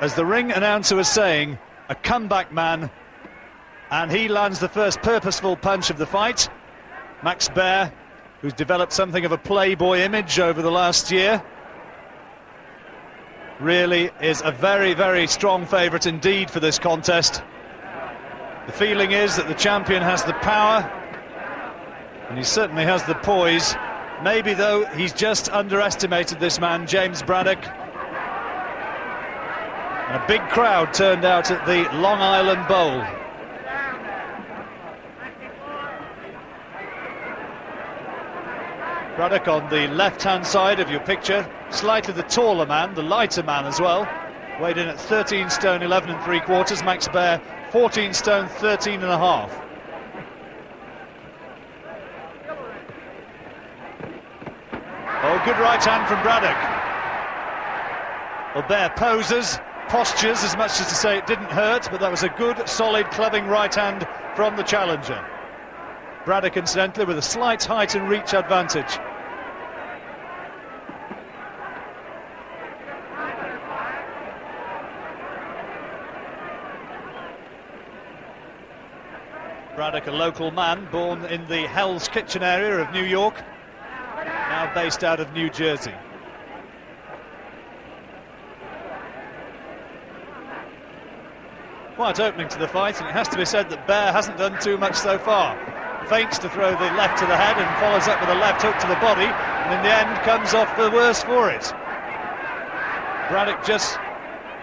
As the ring announcer was saying, a comeback man, and he lands the first purposeful punch of the fight. Max Baer, who's developed something of a playboy image over the last year, really is a very, very strong favourite indeed for this contest. The feeling is that the champion has the power, and he certainly has the poise. Maybe, though, he's just underestimated this man, James Braddock. And a big crowd turned out at the Long Island Bowl. Braddock on the left-hand side of your picture, slightly the taller man, the lighter man as well. Weighed in at 13 stone 11 and 3 quarters. Max Baer, 14 stone 13 and a half. Oh, good right hand from Braddock. Well, Baer poses, postures as much as to say it didn't hurt, but that was a good, solid, clubbing right hand from the challenger. Braddock, incidentally, with a slight height and reach advantage. Braddock, a local man, born in the Hell's Kitchen area of New York, now based out of New Jersey. Quite opening to the fight, and it has to be said that Baer hasn't done too much so far. Feints to throw the left to the head and follows up with a left hook to the body, and in the end comes off the worse for it. Braddock just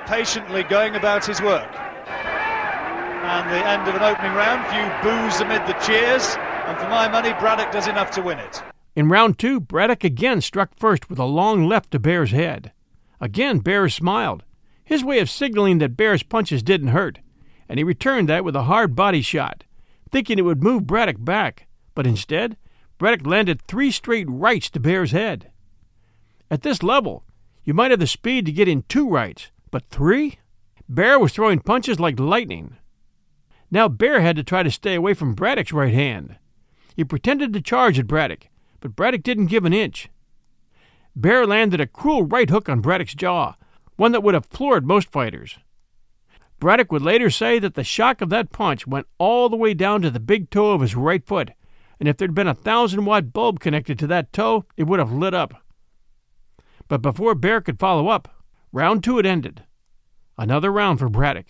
patiently going about his work. And the end of an opening round, few boos amid the cheers, and for my money, Braddock does enough to win it. In round two, Braddock again struck first with a long left to Baer's head. Again, Baer smiled, his way of signaling that Baer's punches didn't hurt, and he returned that with a hard body shot, thinking it would move Braddock back, but instead, Braddock landed three straight rights to Baer's head. At this level, you might have the speed to get in two rights, but three? Baer was throwing punches like lightning. Now Baer had to try to stay away from Braddock's right hand. He pretended to charge at Braddock, but Braddock didn't give an inch. Baer landed a cruel right hook on Braddock's jaw, one that would have floored most fighters. Braddock would later say that the shock of that punch went all the way down to the big toe of his right foot, and if there'd been a thousand watt bulb connected to that toe, it would have lit up. But before Baer could follow up, round two had ended. Another round for Braddock.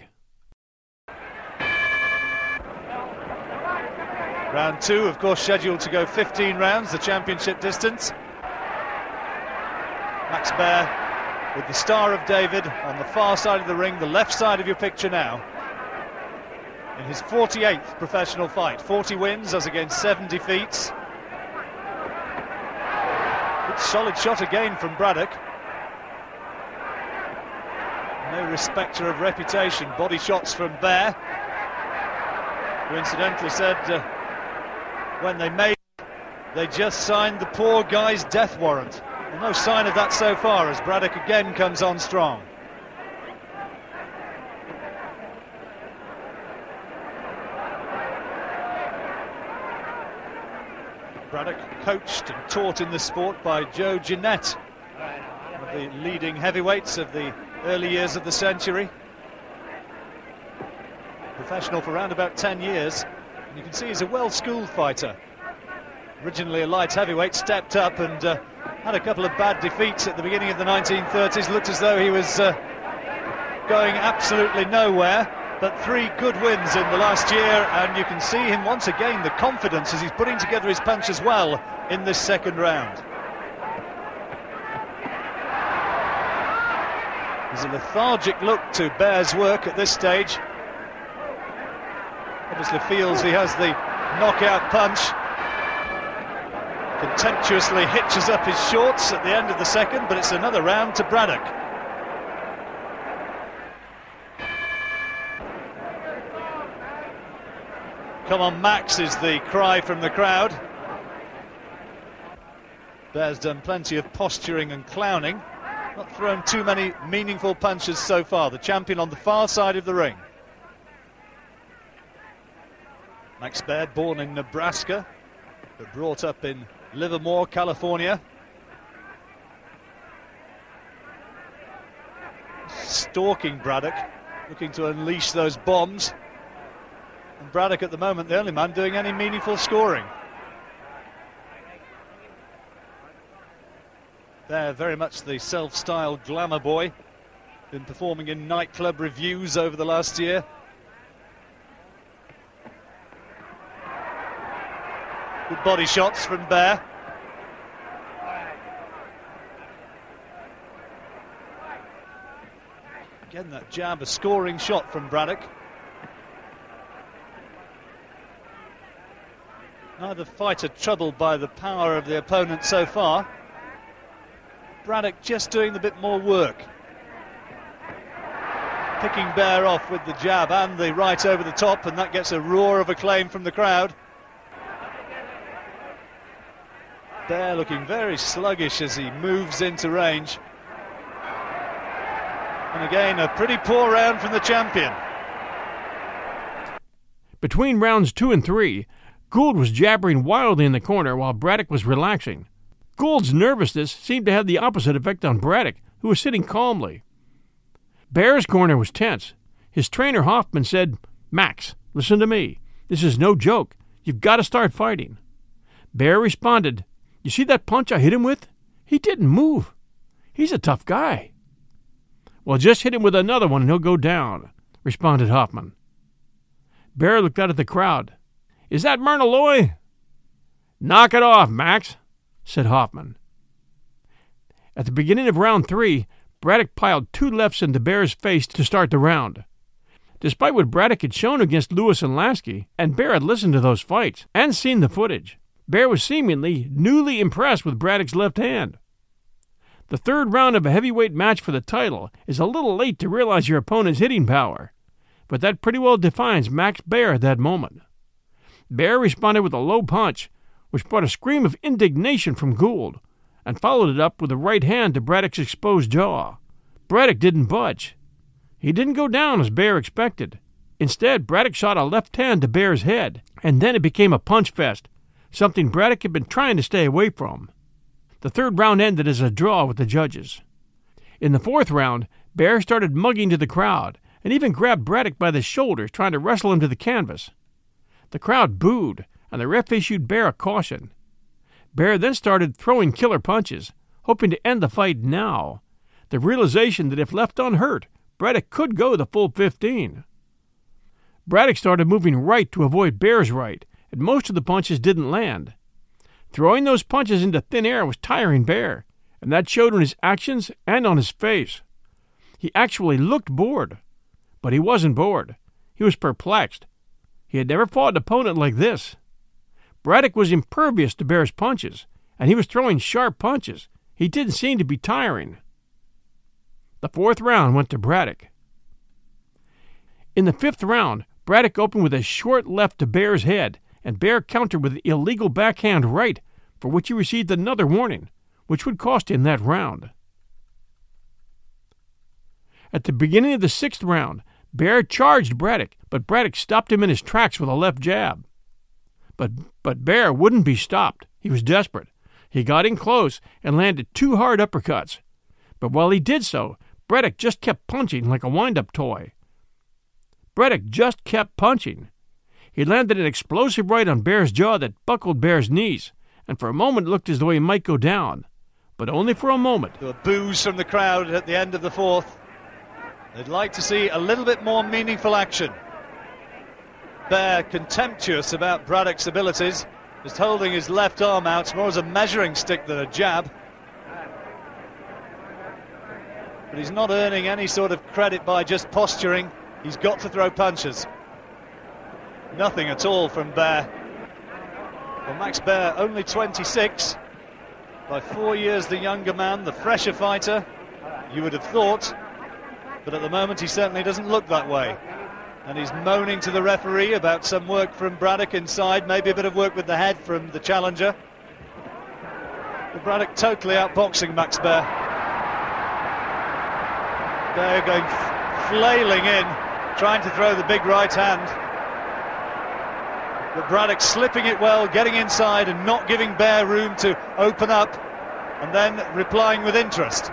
Round two, of course, scheduled to go 15 rounds, the championship distance. Max Baer with the Star of David on the far side of the ring, the left side of your picture now. In his 48th professional fight, 40 wins as against 7 defeats. Good solid shot again from Braddock. No respecter of reputation. Body shots from Baer, who incidentally said uh, when they made they just signed the poor guy's death warrant. Well, no sign of that so far as Braddock again comes on strong. Braddock coached and taught in the sport by Joe Jeannette, one of the leading heavyweights of the early years of the century. Professional for around about 10 years. And you can see he's a well-schooled fighter. Originally a light heavyweight, stepped up and uh, had a couple of bad defeats at the beginning of the 1930s. Looked as though he was uh, going absolutely nowhere. But three good wins in the last year, and you can see him once again, the confidence as he's putting together his punch as well in this second round. There's a lethargic look to Baer's work at this stage. Obviously feels he has the knockout punch. Contemptuously hitches up his shorts at the end of the second, but it's another round to Braddock. Come on, Max, is the cry from the crowd. Baer's done plenty of posturing and clowning. Not thrown too many meaningful punches so far. The champion on the far side of the ring. Max Baer, born in Nebraska, but brought up in Livermore, California. Stalking Braddock, looking to unleash those bombs. And Braddock at the moment, the only man doing any meaningful scoring. They're very much the self-styled glamour boy. Been performing in nightclub reviews over the last year. Good body shots from Baer. Again, that jab, a scoring shot from Braddock. Neither fighter troubled by the power of the opponent so far. Braddock just doing the bit more work. Picking Baer off with the jab and the right over the top, and that gets a roar of acclaim from the crowd. Baer looking very sluggish as he moves into range. And again, a pretty poor round from the champion. Between rounds two and three, Gould was jabbering wildly in the corner while Braddock was relaxing. Gould's nervousness seemed to have the opposite effect on Braddock, who was sitting calmly. Baer's corner was tense. His trainer Hoffman said, Max, listen to me. This is no joke. You've got to start fighting. Baer responded, You see that punch I hit him with? He didn't move. He's a tough guy. Well, just hit him with another one and he'll go down, responded Hoffman. Baer looked out at the crowd. Is that Myrna Loy? Knock it off, Max, said Hoffman. At the beginning of round three, Braddock piled two lefts into Baer's face to start the round. Despite what Braddock had shown against Lewis and Lasky, and Baer had listened to those fights and seen the footage, Baer was seemingly newly impressed with Braddock's left hand. The third round of a heavyweight match for the title is a little late to realize your opponent's hitting power, but that pretty well defines Max Baer at that moment. Baer responded with a low punch which brought a scream of indignation from Gould, and followed it up with a right hand to Braddock's exposed jaw. Braddock didn't budge. He didn't go down as Baer expected. Instead, Braddock shot a left hand to Baer's head, and then it became a punch fest, something Braddock had been trying to stay away from. The third round ended as a draw with the judges. In the fourth round, Baer started mugging to the crowd and even grabbed Braddock by the shoulders, trying to wrestle him to the canvas. The crowd booed, and the ref issued Baer a caution. Baer then started throwing killer punches, hoping to end the fight now. The realization that if left unhurt, Braddock could go the full 15. Braddock started moving right to avoid Baer's right, most of the punches didn't land. Throwing those punches into thin air was tiring Baer, and that showed in his actions and on his face. He actually looked bored. But he wasn't bored. He was perplexed. He had never fought an opponent like this. Braddock was impervious to Baer's punches, and he was throwing sharp punches. He didn't seem to be tiring. The fourth round went to Braddock. In the fifth round, Braddock opened with a short left to Baer's head, and Baer countered with an illegal backhand right, for which he received another warning, which would cost him that round. At the beginning of the sixth round, Baer charged Braddock, but Braddock stopped him in his tracks with a left jab. But, but Baer wouldn't be stopped. He was desperate. He got in close and landed two hard uppercuts. But while he did so, Braddock just kept punching like a wind up toy. Braddock just kept punching. He landed an explosive right on Baer's jaw that buckled Baer's knees, and for a moment looked as though he might go down. But only for a moment. There were boos from the crowd at the end of the fourth. They'd like to see a little bit more meaningful action. Baer contemptuous about Braddock's abilities, just holding his left arm out more as a measuring stick than a jab. but he's not earning any sort of credit by just posturing. He's got to throw punches. Nothing at all from Baer. Well, Max Baer, only 26, by four years the younger man, the fresher fighter, you would have thought, but at the moment he certainly doesn't look that way. And he's moaning to the referee about some work from Braddock inside, maybe a bit of work with the head from the challenger. But Braddock totally outboxing Max Baer. Baer going flailing in, trying to throw the big right hand. But Braddock slipping it well, getting inside and not giving Baer room to open up, and then replying with interest.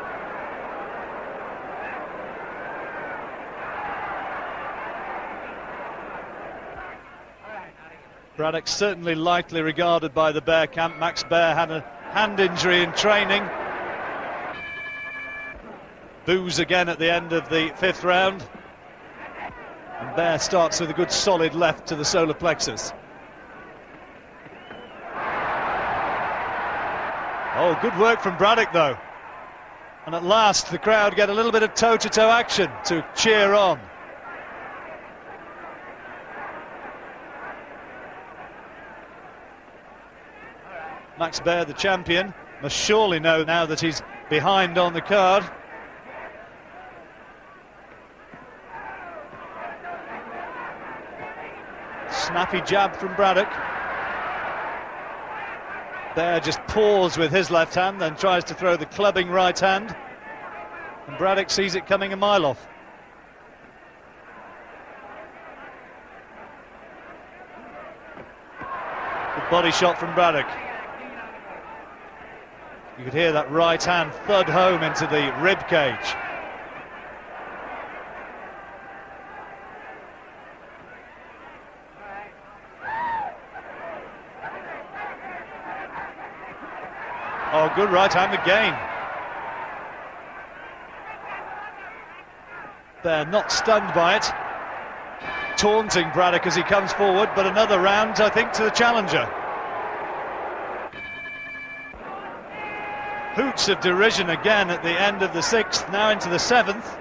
Braddock certainly lightly regarded by the Baer camp. Max Baer had a hand injury in training. Boos again at the end of the fifth round. And Baer starts with a good solid left to the solar plexus. Oh, good work from Braddock though. And at last the crowd get a little bit of toe-to-toe action to cheer on. Max Baer, the champion, must surely know now that he's behind on the card. Snappy jab from Braddock. Baer just paws with his left hand, then tries to throw the clubbing right hand. And Braddock sees it coming a mile off. Good body shot from Braddock. You could hear that right hand thud home into the rib cage. Good right hand again. They're not stunned by it. Taunting Braddock as he comes forward, but another round, I think, to the challenger. Hoots of derision again at the end of the sixth, now into the seventh.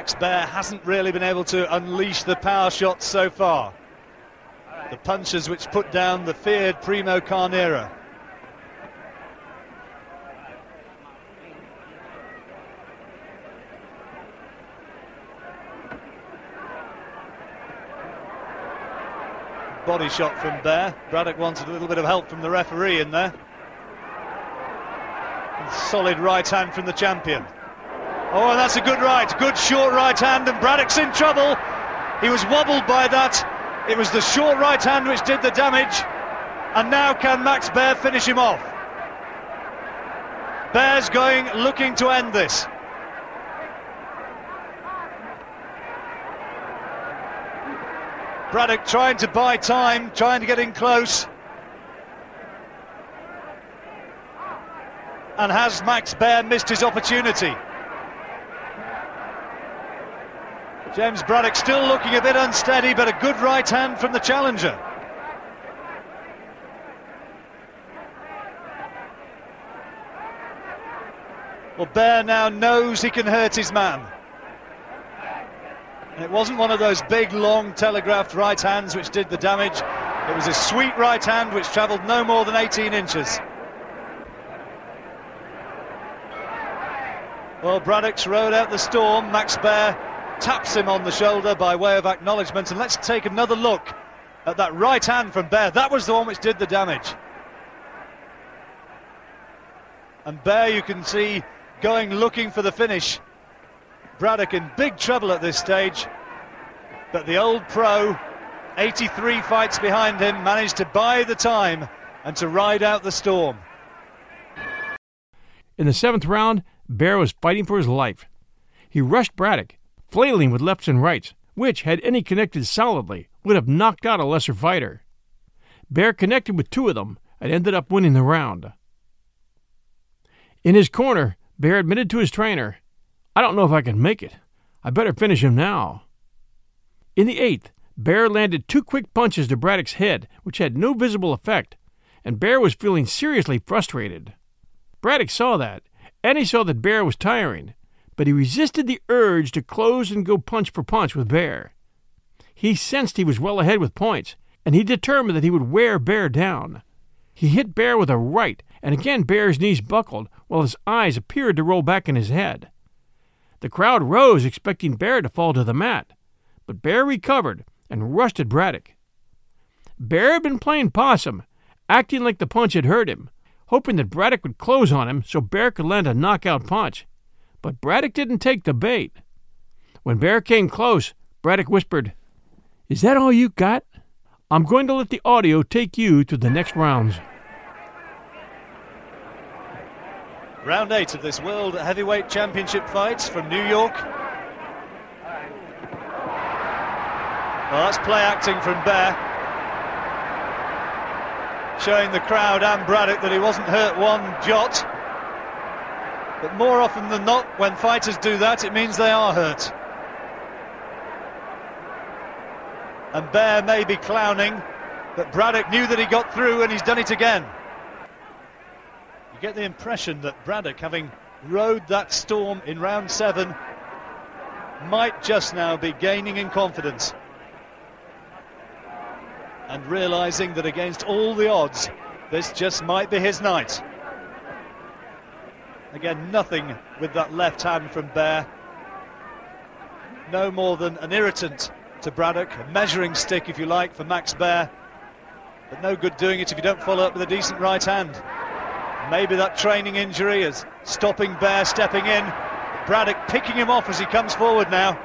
Max Baer hasn't really been able to unleash the power shots so far. The punches which put down the feared Primo Carnera. Body shot from Baer. Braddock wanted a little bit of help from the referee in there. And solid right hand from the champion. Oh, that's a good right. Good short right hand, and Braddock's in trouble. He was wobbled by that. It was the short right hand which did the damage. And now can Max Baer finish him off? Baer's going, looking to end this. Braddock trying to buy time, trying to get in close. And has Max Baer missed his opportunity? James Braddock still looking a bit unsteady, but a good right hand from the challenger. Well, Baer now knows he can hurt his man. And it wasn't one of those big, long, telegraphed right hands which did the damage. It was a sweet right hand which travelled no more than 18 inches. Well, Braddock's rode out the storm. Max Baer taps him on the shoulder by way of acknowledgement. And let's take another look at that right hand from Baer. That was the one which did the damage. And Baer, you can see, going looking for the finish. Braddock in big trouble at this stage. But the old pro, 83 fights behind him, managed to buy the time and to ride out the storm. In the seventh round, Baer was fighting for his life. He rushed Braddock, flailing with lefts and rights, which, had any connected solidly, would have knocked out a lesser fighter. Baer connected with two of them and ended up winning the round. In his corner, Baer admitted to his trainer, I don't know if I can make it. I better finish him now. In the eighth, Baer landed two quick punches to Braddock's head, which had no visible effect, and Baer was feeling seriously frustrated. Braddock saw that, and he saw that Baer was tiring, but he resisted the urge to close and go punch for punch with Baer. He sensed he was well ahead with points, and he determined that he would wear Baer down. He hit Baer with a right, and again Baer's knees buckled while his eyes appeared to roll back in his head. The crowd rose, expecting Baer to fall to the mat, but Baer recovered and rushed at Braddock. Baer had been playing possum, acting like the punch had hurt him, hoping that Braddock would close on him so Baer could land a knockout punch. But Braddock didn't take the bait. When Baer came close, Braddock whispered, Is that all you got? I'm going to let the audio take you to the next rounds. Round eight of this World Heavyweight Championship fight from New York. Well, that's play acting from Baer. Showing the crowd and Braddock that he wasn't hurt one jot. But more often than not, when fighters do that, it means they are hurt. And Baer may be clowning, but Braddock knew that he got through and he's done it again. You get the impression that Braddock, having rode that storm in round seven, might just now be gaining in confidence and realizing that against all the odds, this just might be his night. Again, nothing with that left hand from Baer. No more than an irritant to Braddock, a measuring stick, if you like, for Max Baer. But no good doing it if you don't follow up with a decent right hand. Maybe that training injury is stopping Baer stepping in. Braddock picking him off as he comes forward now.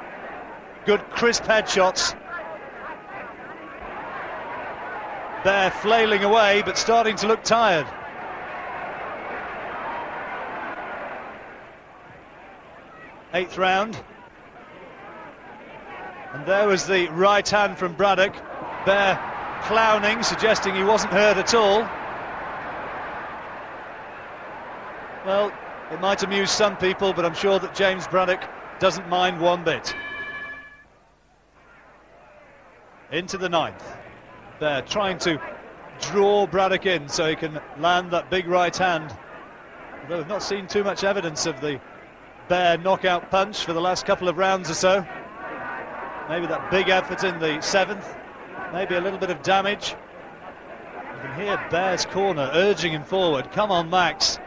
Good crisp headshots. Baer flailing away, but starting to look tired. Eighth round. And there was the right hand from Braddock. there clowning, suggesting he wasn't hurt at all. Well, it might amuse some people, but I'm sure that James Braddock doesn't mind one bit. Into the ninth. Baer trying to draw Braddock in so he can land that big right hand. Although we've not seen too much evidence of the Baer knockout punch for the last couple of rounds or so. Maybe that big effort in the seventh, maybe a little bit of damage. You can hear Baer's corner urging him forward. Come on, Max.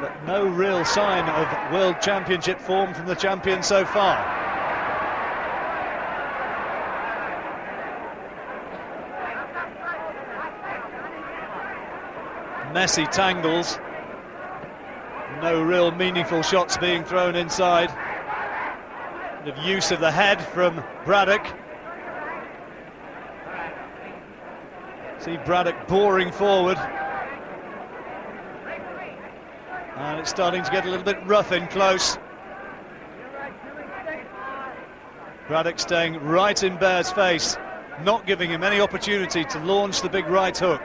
But no real sign of World Championship form from the champion so far. messy tangles. No real meaningful shots being thrown inside. Bit of use of the head from Braddock. See Braddock boring forward. And it's starting to get a little bit rough in close. Braddock staying right in Baer's face, not giving him any opportunity to launch the big right hook.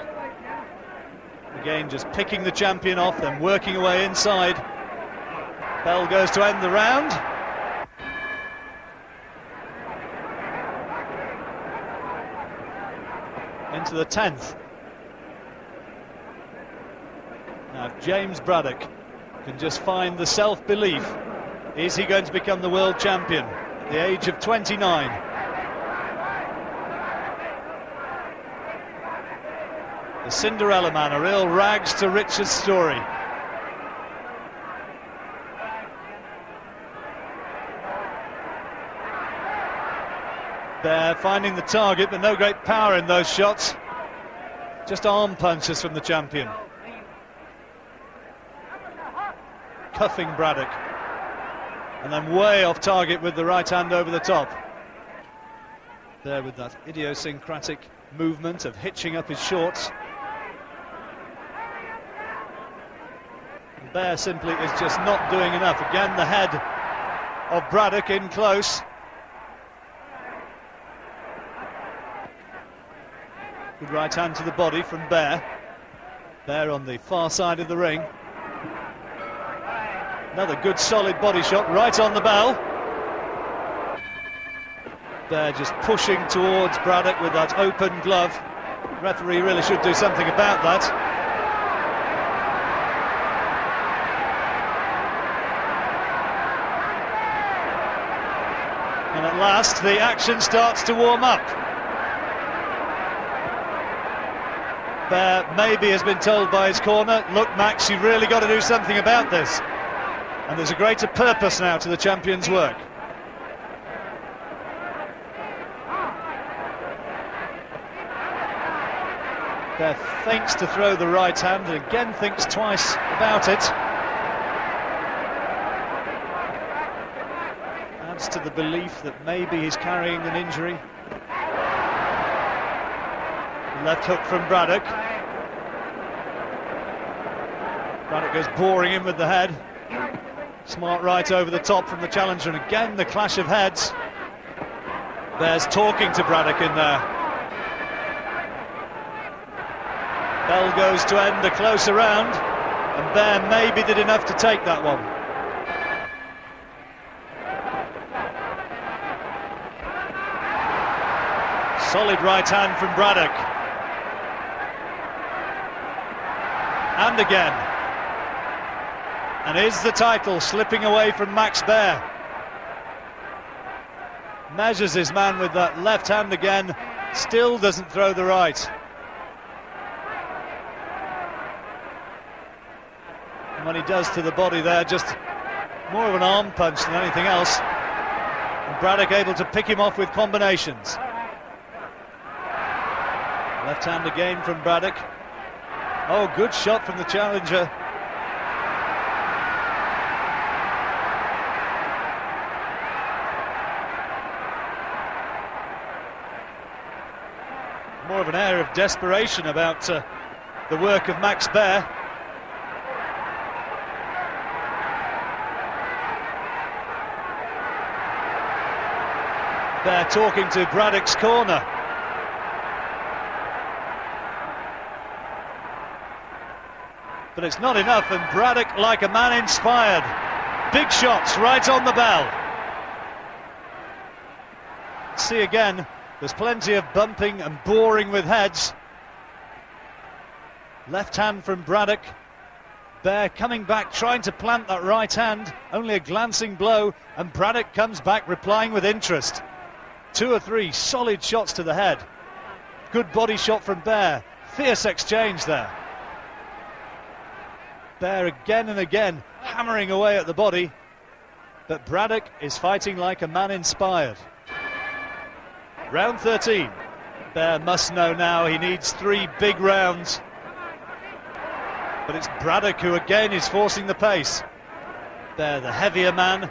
Again, just picking the champion off, then working away inside. Bell goes to end the round. Into the 10th. Now, James Braddock can just find the self-belief, is he going to become the world champion at the age of 29? The Cinderella Man, a real rags to riches story. Baer finding the target, but no great power in those shots. Just arm punches from the champion. Cuffing Braddock. And then way off target with the right hand over the top. There with that idiosyncratic movement of hitching up his shorts. Baer simply is just not doing enough. Again, the head of Braddock in close. Good right hand to the body from Baer. Baer on the far side of the ring. Another good solid body shot right on the bell. Baer just pushing towards Braddock with that open glove. Referee really should do something about that. Last, the action starts to warm up. Baer maybe has been told by his corner, look, Max, you've really got to do something about this. And there's a greater purpose now to the champion's work. Baer thinks to throw the right hand and again thinks twice about it. To the belief that maybe he's carrying an injury. Left hook from Braddock. Braddock goes boring in with the head. Smart right over the top from the challenger, and again the clash of heads. There's talking to Braddock in there. Bell goes to end a closer round, and Baer maybe did enough to take that one. Solid right hand from Braddock. And again. And is the title slipping away from Max Baer? Measures his man with that left hand again, still doesn't throw the right. And when he does to the body there, just more of an arm punch than anything else. And Braddock able to pick him off with combinations. Left hand again from Braddock. Oh, good shot from the challenger. More of an air of desperation about uh, the work of Max Baer. Baer talking to Braddock's corner. But it's not enough, and Braddock, like a man inspired. Big shots right on the bell. See again, there's plenty of bumping and boring with heads. Left hand from Braddock. Baer coming back, trying to plant that right hand. Only a glancing blow, and Braddock comes back, replying with interest. Two or three solid shots to the head. Good body shot from Baer. Fierce exchange there. Baer again and again hammering away at the body. But Braddock is fighting like a man inspired. Round 13. Baer must know now he needs three big rounds. But it's Braddock who again is forcing the pace. Baer, the heavier man,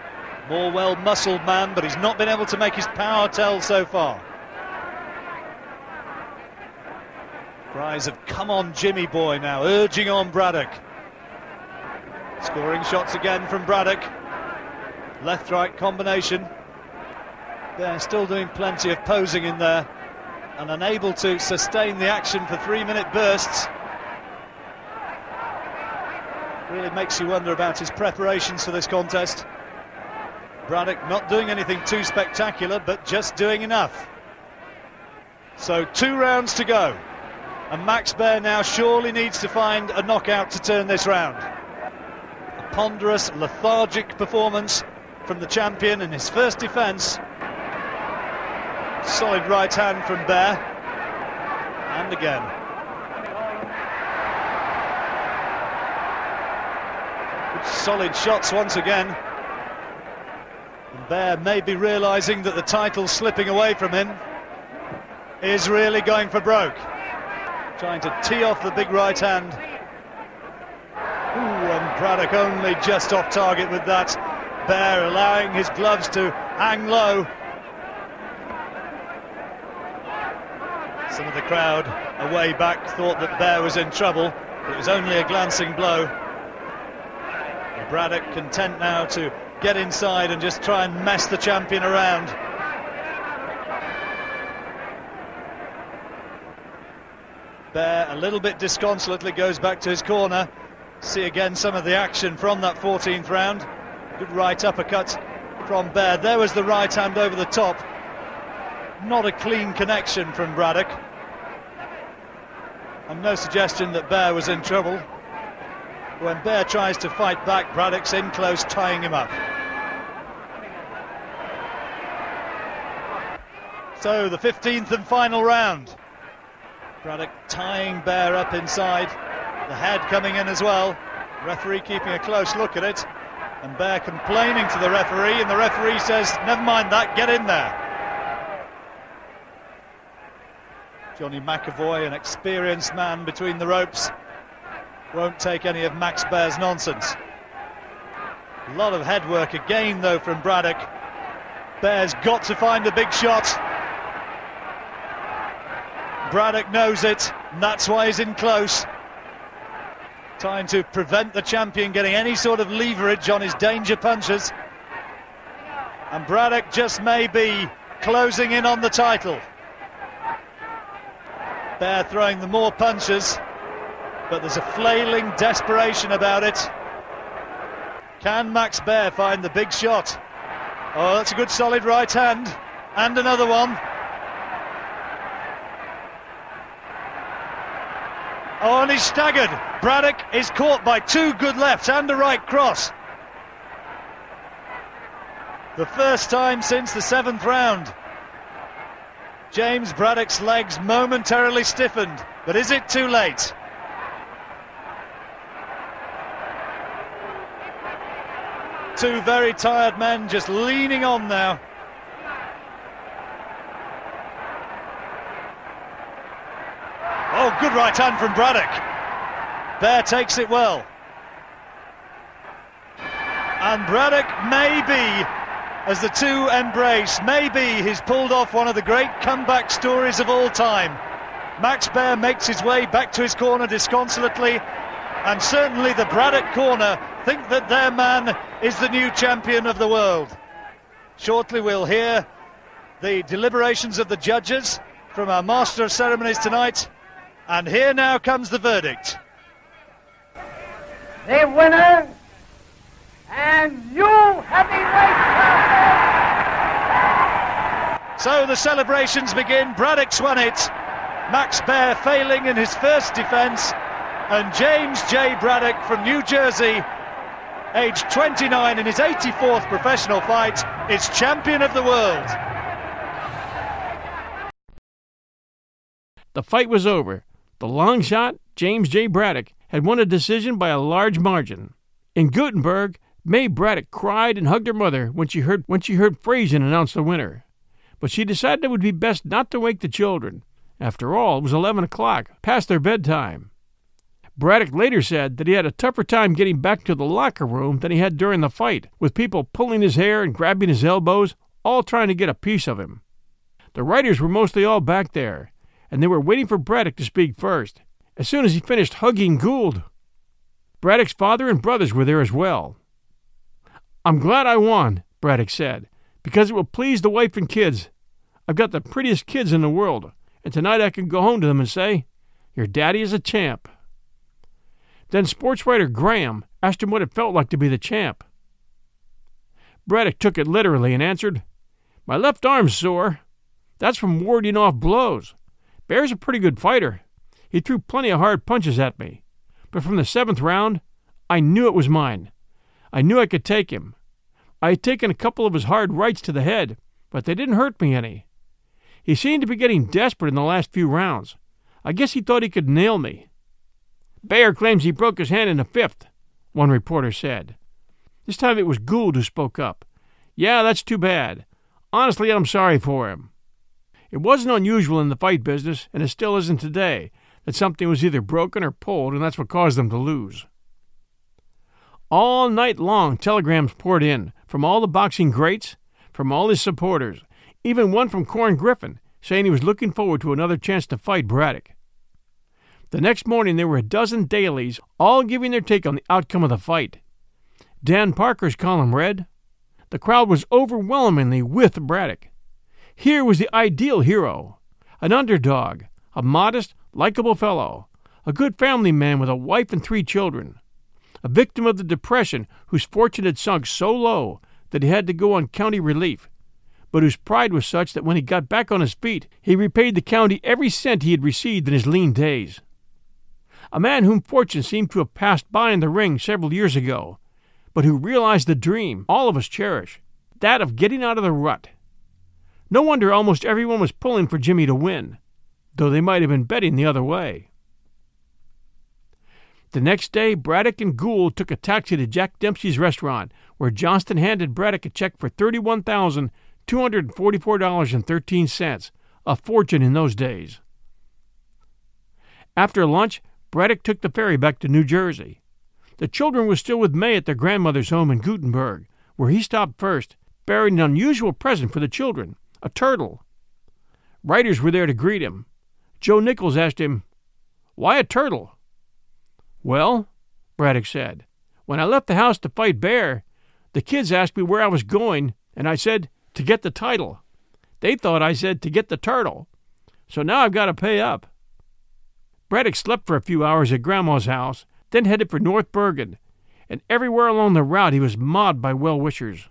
more well muscled man, but he's not been able to make his power tell so far. Cries of come on, Jimmy boy now, urging on Braddock. Scoring shots again from Braddock. Left right combination. They're still doing plenty of posing in there and unable to sustain the action for three minute bursts. Really makes you wonder about his preparations for this contest. Braddock not doing anything too spectacular, but just doing enough. So two rounds to go. And Max Baer now surely needs to find a knockout to turn this round ponderous, lethargic performance from the champion in his first defence. Solid right hand from Baer. And again. Solid shots once again. And Baer may be realising that the title's slipping away from him. Is really going for broke. Trying to tee off the big right hand. Braddock only just off target with that. Baer allowing his gloves to hang low. Some of the crowd away back thought that Baer was in trouble, but it was only a glancing blow. And Braddock content now to get inside and just try and mess the champion around. Baer a little bit disconsolately goes back to his corner. See again some of the action from that 14th round. Good right uppercut from Baer. There was the right hand over the top. Not a clean connection from Braddock. And no suggestion that Baer was in trouble. When Baer tries to fight back, Braddock's in close, tying him up. So the 15th and final round. Braddock tying Baer up inside. The head coming in as well. Referee keeping a close look at it. And Baer complaining to the referee, and the referee says, Never mind that, get in there. Johnny McAvoy, an experienced man between the ropes, won't take any of Max Baer's nonsense. A lot of head work again, though, from Braddock. Baer's got to find the big shot. Braddock knows it, and that's why he's in close. Trying to prevent the champion getting any sort of leverage on his danger punches. And Braddock just may be closing in on the title. Baer throwing the more punches, but there's a flailing desperation about it. Can Max Baer find the big shot? Oh, that's a good solid right hand. And another one. Oh, and he's staggered. Braddock is caught by two good lefts and a right cross. The first time since the seventh round. James Braddock's legs momentarily stiffened, but is it too late? Two very tired men just leaning on now. Oh, good right hand from Braddock. Baer takes it well. And Braddock maybe, as the two embrace, maybe he's pulled off one of the great comeback stories of all time. Max Baer makes his way back to his corner disconsolately, and certainly the Braddock corner think that their man is the new champion of the world. Shortly we'll hear the deliberations of the judges from our Master of Ceremonies tonight. And here now comes the verdict. The winner and new heavyweight champion. So the celebrations begin. Braddock's won it. Max Baer failing in his first defence. And James J. Braddock from New Jersey, aged 29 in his 84th professional fight, is champion of the world. The fight was over. The long shot, James J. Braddock, had won a decision by a large margin. In Guttenberg, Mae Braddock cried and hugged her mother when she heard when she heard Frazier announce the winner. But she decided it would be best not to wake the children. After all, it was eleven o'clock, past their bedtime. Braddock later said that he had a tougher time getting back to the locker room than he had during the fight, with people pulling his hair and grabbing his elbows, all trying to get a piece of him. The writers were mostly all back there, and they were waiting for Braddock to speak first, as soon as he finished hugging Gould. Braddock's father and brothers were there as well. I'm glad I won, Braddock said, because it will please the wife and kids. I've got the prettiest kids in the world, and tonight I can go home to them and say, Your daddy is a champ. Then sports writer Graham asked him what it felt like to be the champ. Braddock took it literally and answered, My left arm's sore. That's from warding off blows. Baer's a pretty good fighter. He threw plenty of hard punches at me. But from the seventh round, I knew it was mine. I knew I could take him. I had taken a couple of his hard rights to the head, but they didn't hurt me any. He seemed to be getting desperate in the last few rounds. I guess he thought he could nail me. Baer claims he broke his hand in the fifth, one reporter said. This time it was Gould who spoke up. Yeah, that's too bad. Honestly, I'm sorry for him. It wasn't unusual in the fight business, and it still isn't today, that something was either broken or pulled, and that's what caused them to lose. All night long, telegrams poured in from all the boxing greats, from all his supporters, even one from Corn Griffin, saying he was looking forward to another chance to fight Braddock. The next morning, there were a dozen dailies, all giving their take on the outcome of the fight. Dan Parker's column read The crowd was overwhelmingly with Braddock. Here was the ideal hero an underdog, a modest, likable fellow, a good family man with a wife and three children, a victim of the Depression whose fortune had sunk so low that he had to go on county relief, but whose pride was such that when he got back on his feet, he repaid the county every cent he had received in his lean days. a man whom fortune seemed to have passed by in the ring several years ago, but who realized the dream all of us cherish that of getting out of the rut. No wonder almost everyone was pulling for Jimmy to win, though they might have been betting the other way. The next day, Braddock and Gould took a taxi to Jack Dempsey's restaurant, where Johnston handed Braddock a check for $31,244.13, a fortune in those days. After lunch, Braddock took the ferry back to New Jersey. The children were still with Mae at their grandmother's home in Guttenberg, where he stopped first, bearing an unusual present for the children a turtle. Writers were there to greet him. Joe Nichols asked him, Why a turtle? Well, Braddock said, when I left the house to fight Baer, the kids asked me where I was going, and I said, to get the title. They thought I said to get the turtle. So now I've got to pay up. Braddock slept for a few hours at Grandma's house, then headed for North Bergen, and everywhere along the route he was mobbed by well wishers.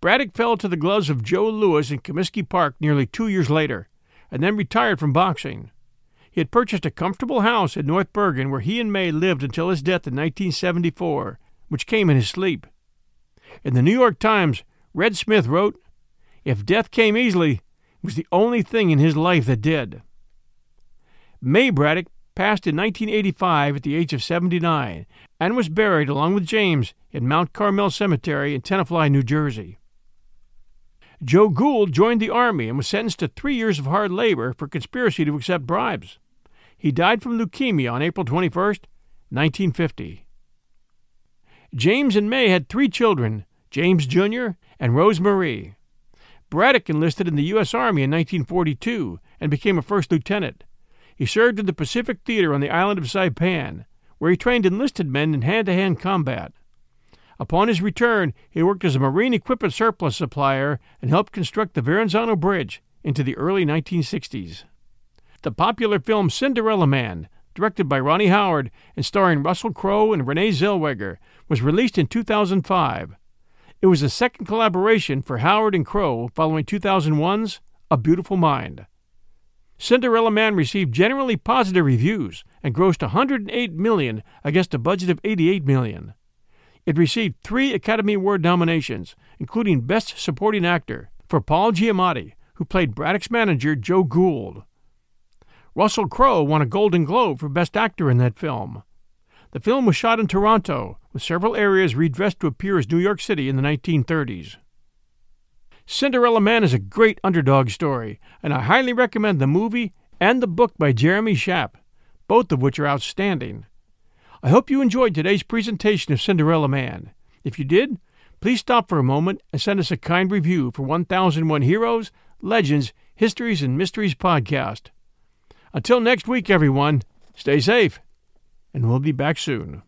Braddock fell to the gloves of Joe Louis in Comiskey Park nearly two years later, and then retired from boxing. He had purchased a comfortable house in North Bergen where he and Mae lived until his death in 1974, which came in his sleep. In the New York Times, Red Smith wrote, If death came easily, it was the only thing in his life that did. Mae Braddock passed in 1985 at the age of 79 and was buried along with James in Mount Carmel Cemetery in Tenafly, New Jersey. Joe Gould joined the Army and was sentenced to three years of hard labor for conspiracy to accept bribes. He died from leukemia on April 21, 1950. James and Mae had three children James Jr. and Rose Marie. Braddock enlisted in the U.S. Army in 1942 and became a first lieutenant. He served in the Pacific Theater on the island of Saipan, where he trained enlisted men in hand to hand combat. Upon his return, he worked as a marine equipment surplus supplier and helped construct the Verrazano Bridge into the early 1960s. The popular film Cinderella Man, directed by Ronnie Howard and starring Russell Crowe and Renee Zellweger, was released in 2005. It was the second collaboration for Howard and Crowe following 2001's A Beautiful Mind. Cinderella Man received generally positive reviews and grossed 108 million against a budget of 88 million. It received three Academy Award nominations, including Best Supporting Actor for Paul Giamatti, who played Braddock's manager Joe Gould. Russell Crowe won a Golden Globe for Best Actor in that film. The film was shot in Toronto, with several areas redressed to appear as New York City in the 1930s. Cinderella Man is a great underdog story, and I highly recommend the movie and the book by Jeremy Schaap, both of which are outstanding. I hope you enjoyed today's presentation of Cinderella Man. If you did, please stop for a moment and send us a kind review for 1001 Heroes, Legends, Histories, and Mysteries podcast. Until next week, everyone, stay safe, and we'll be back soon.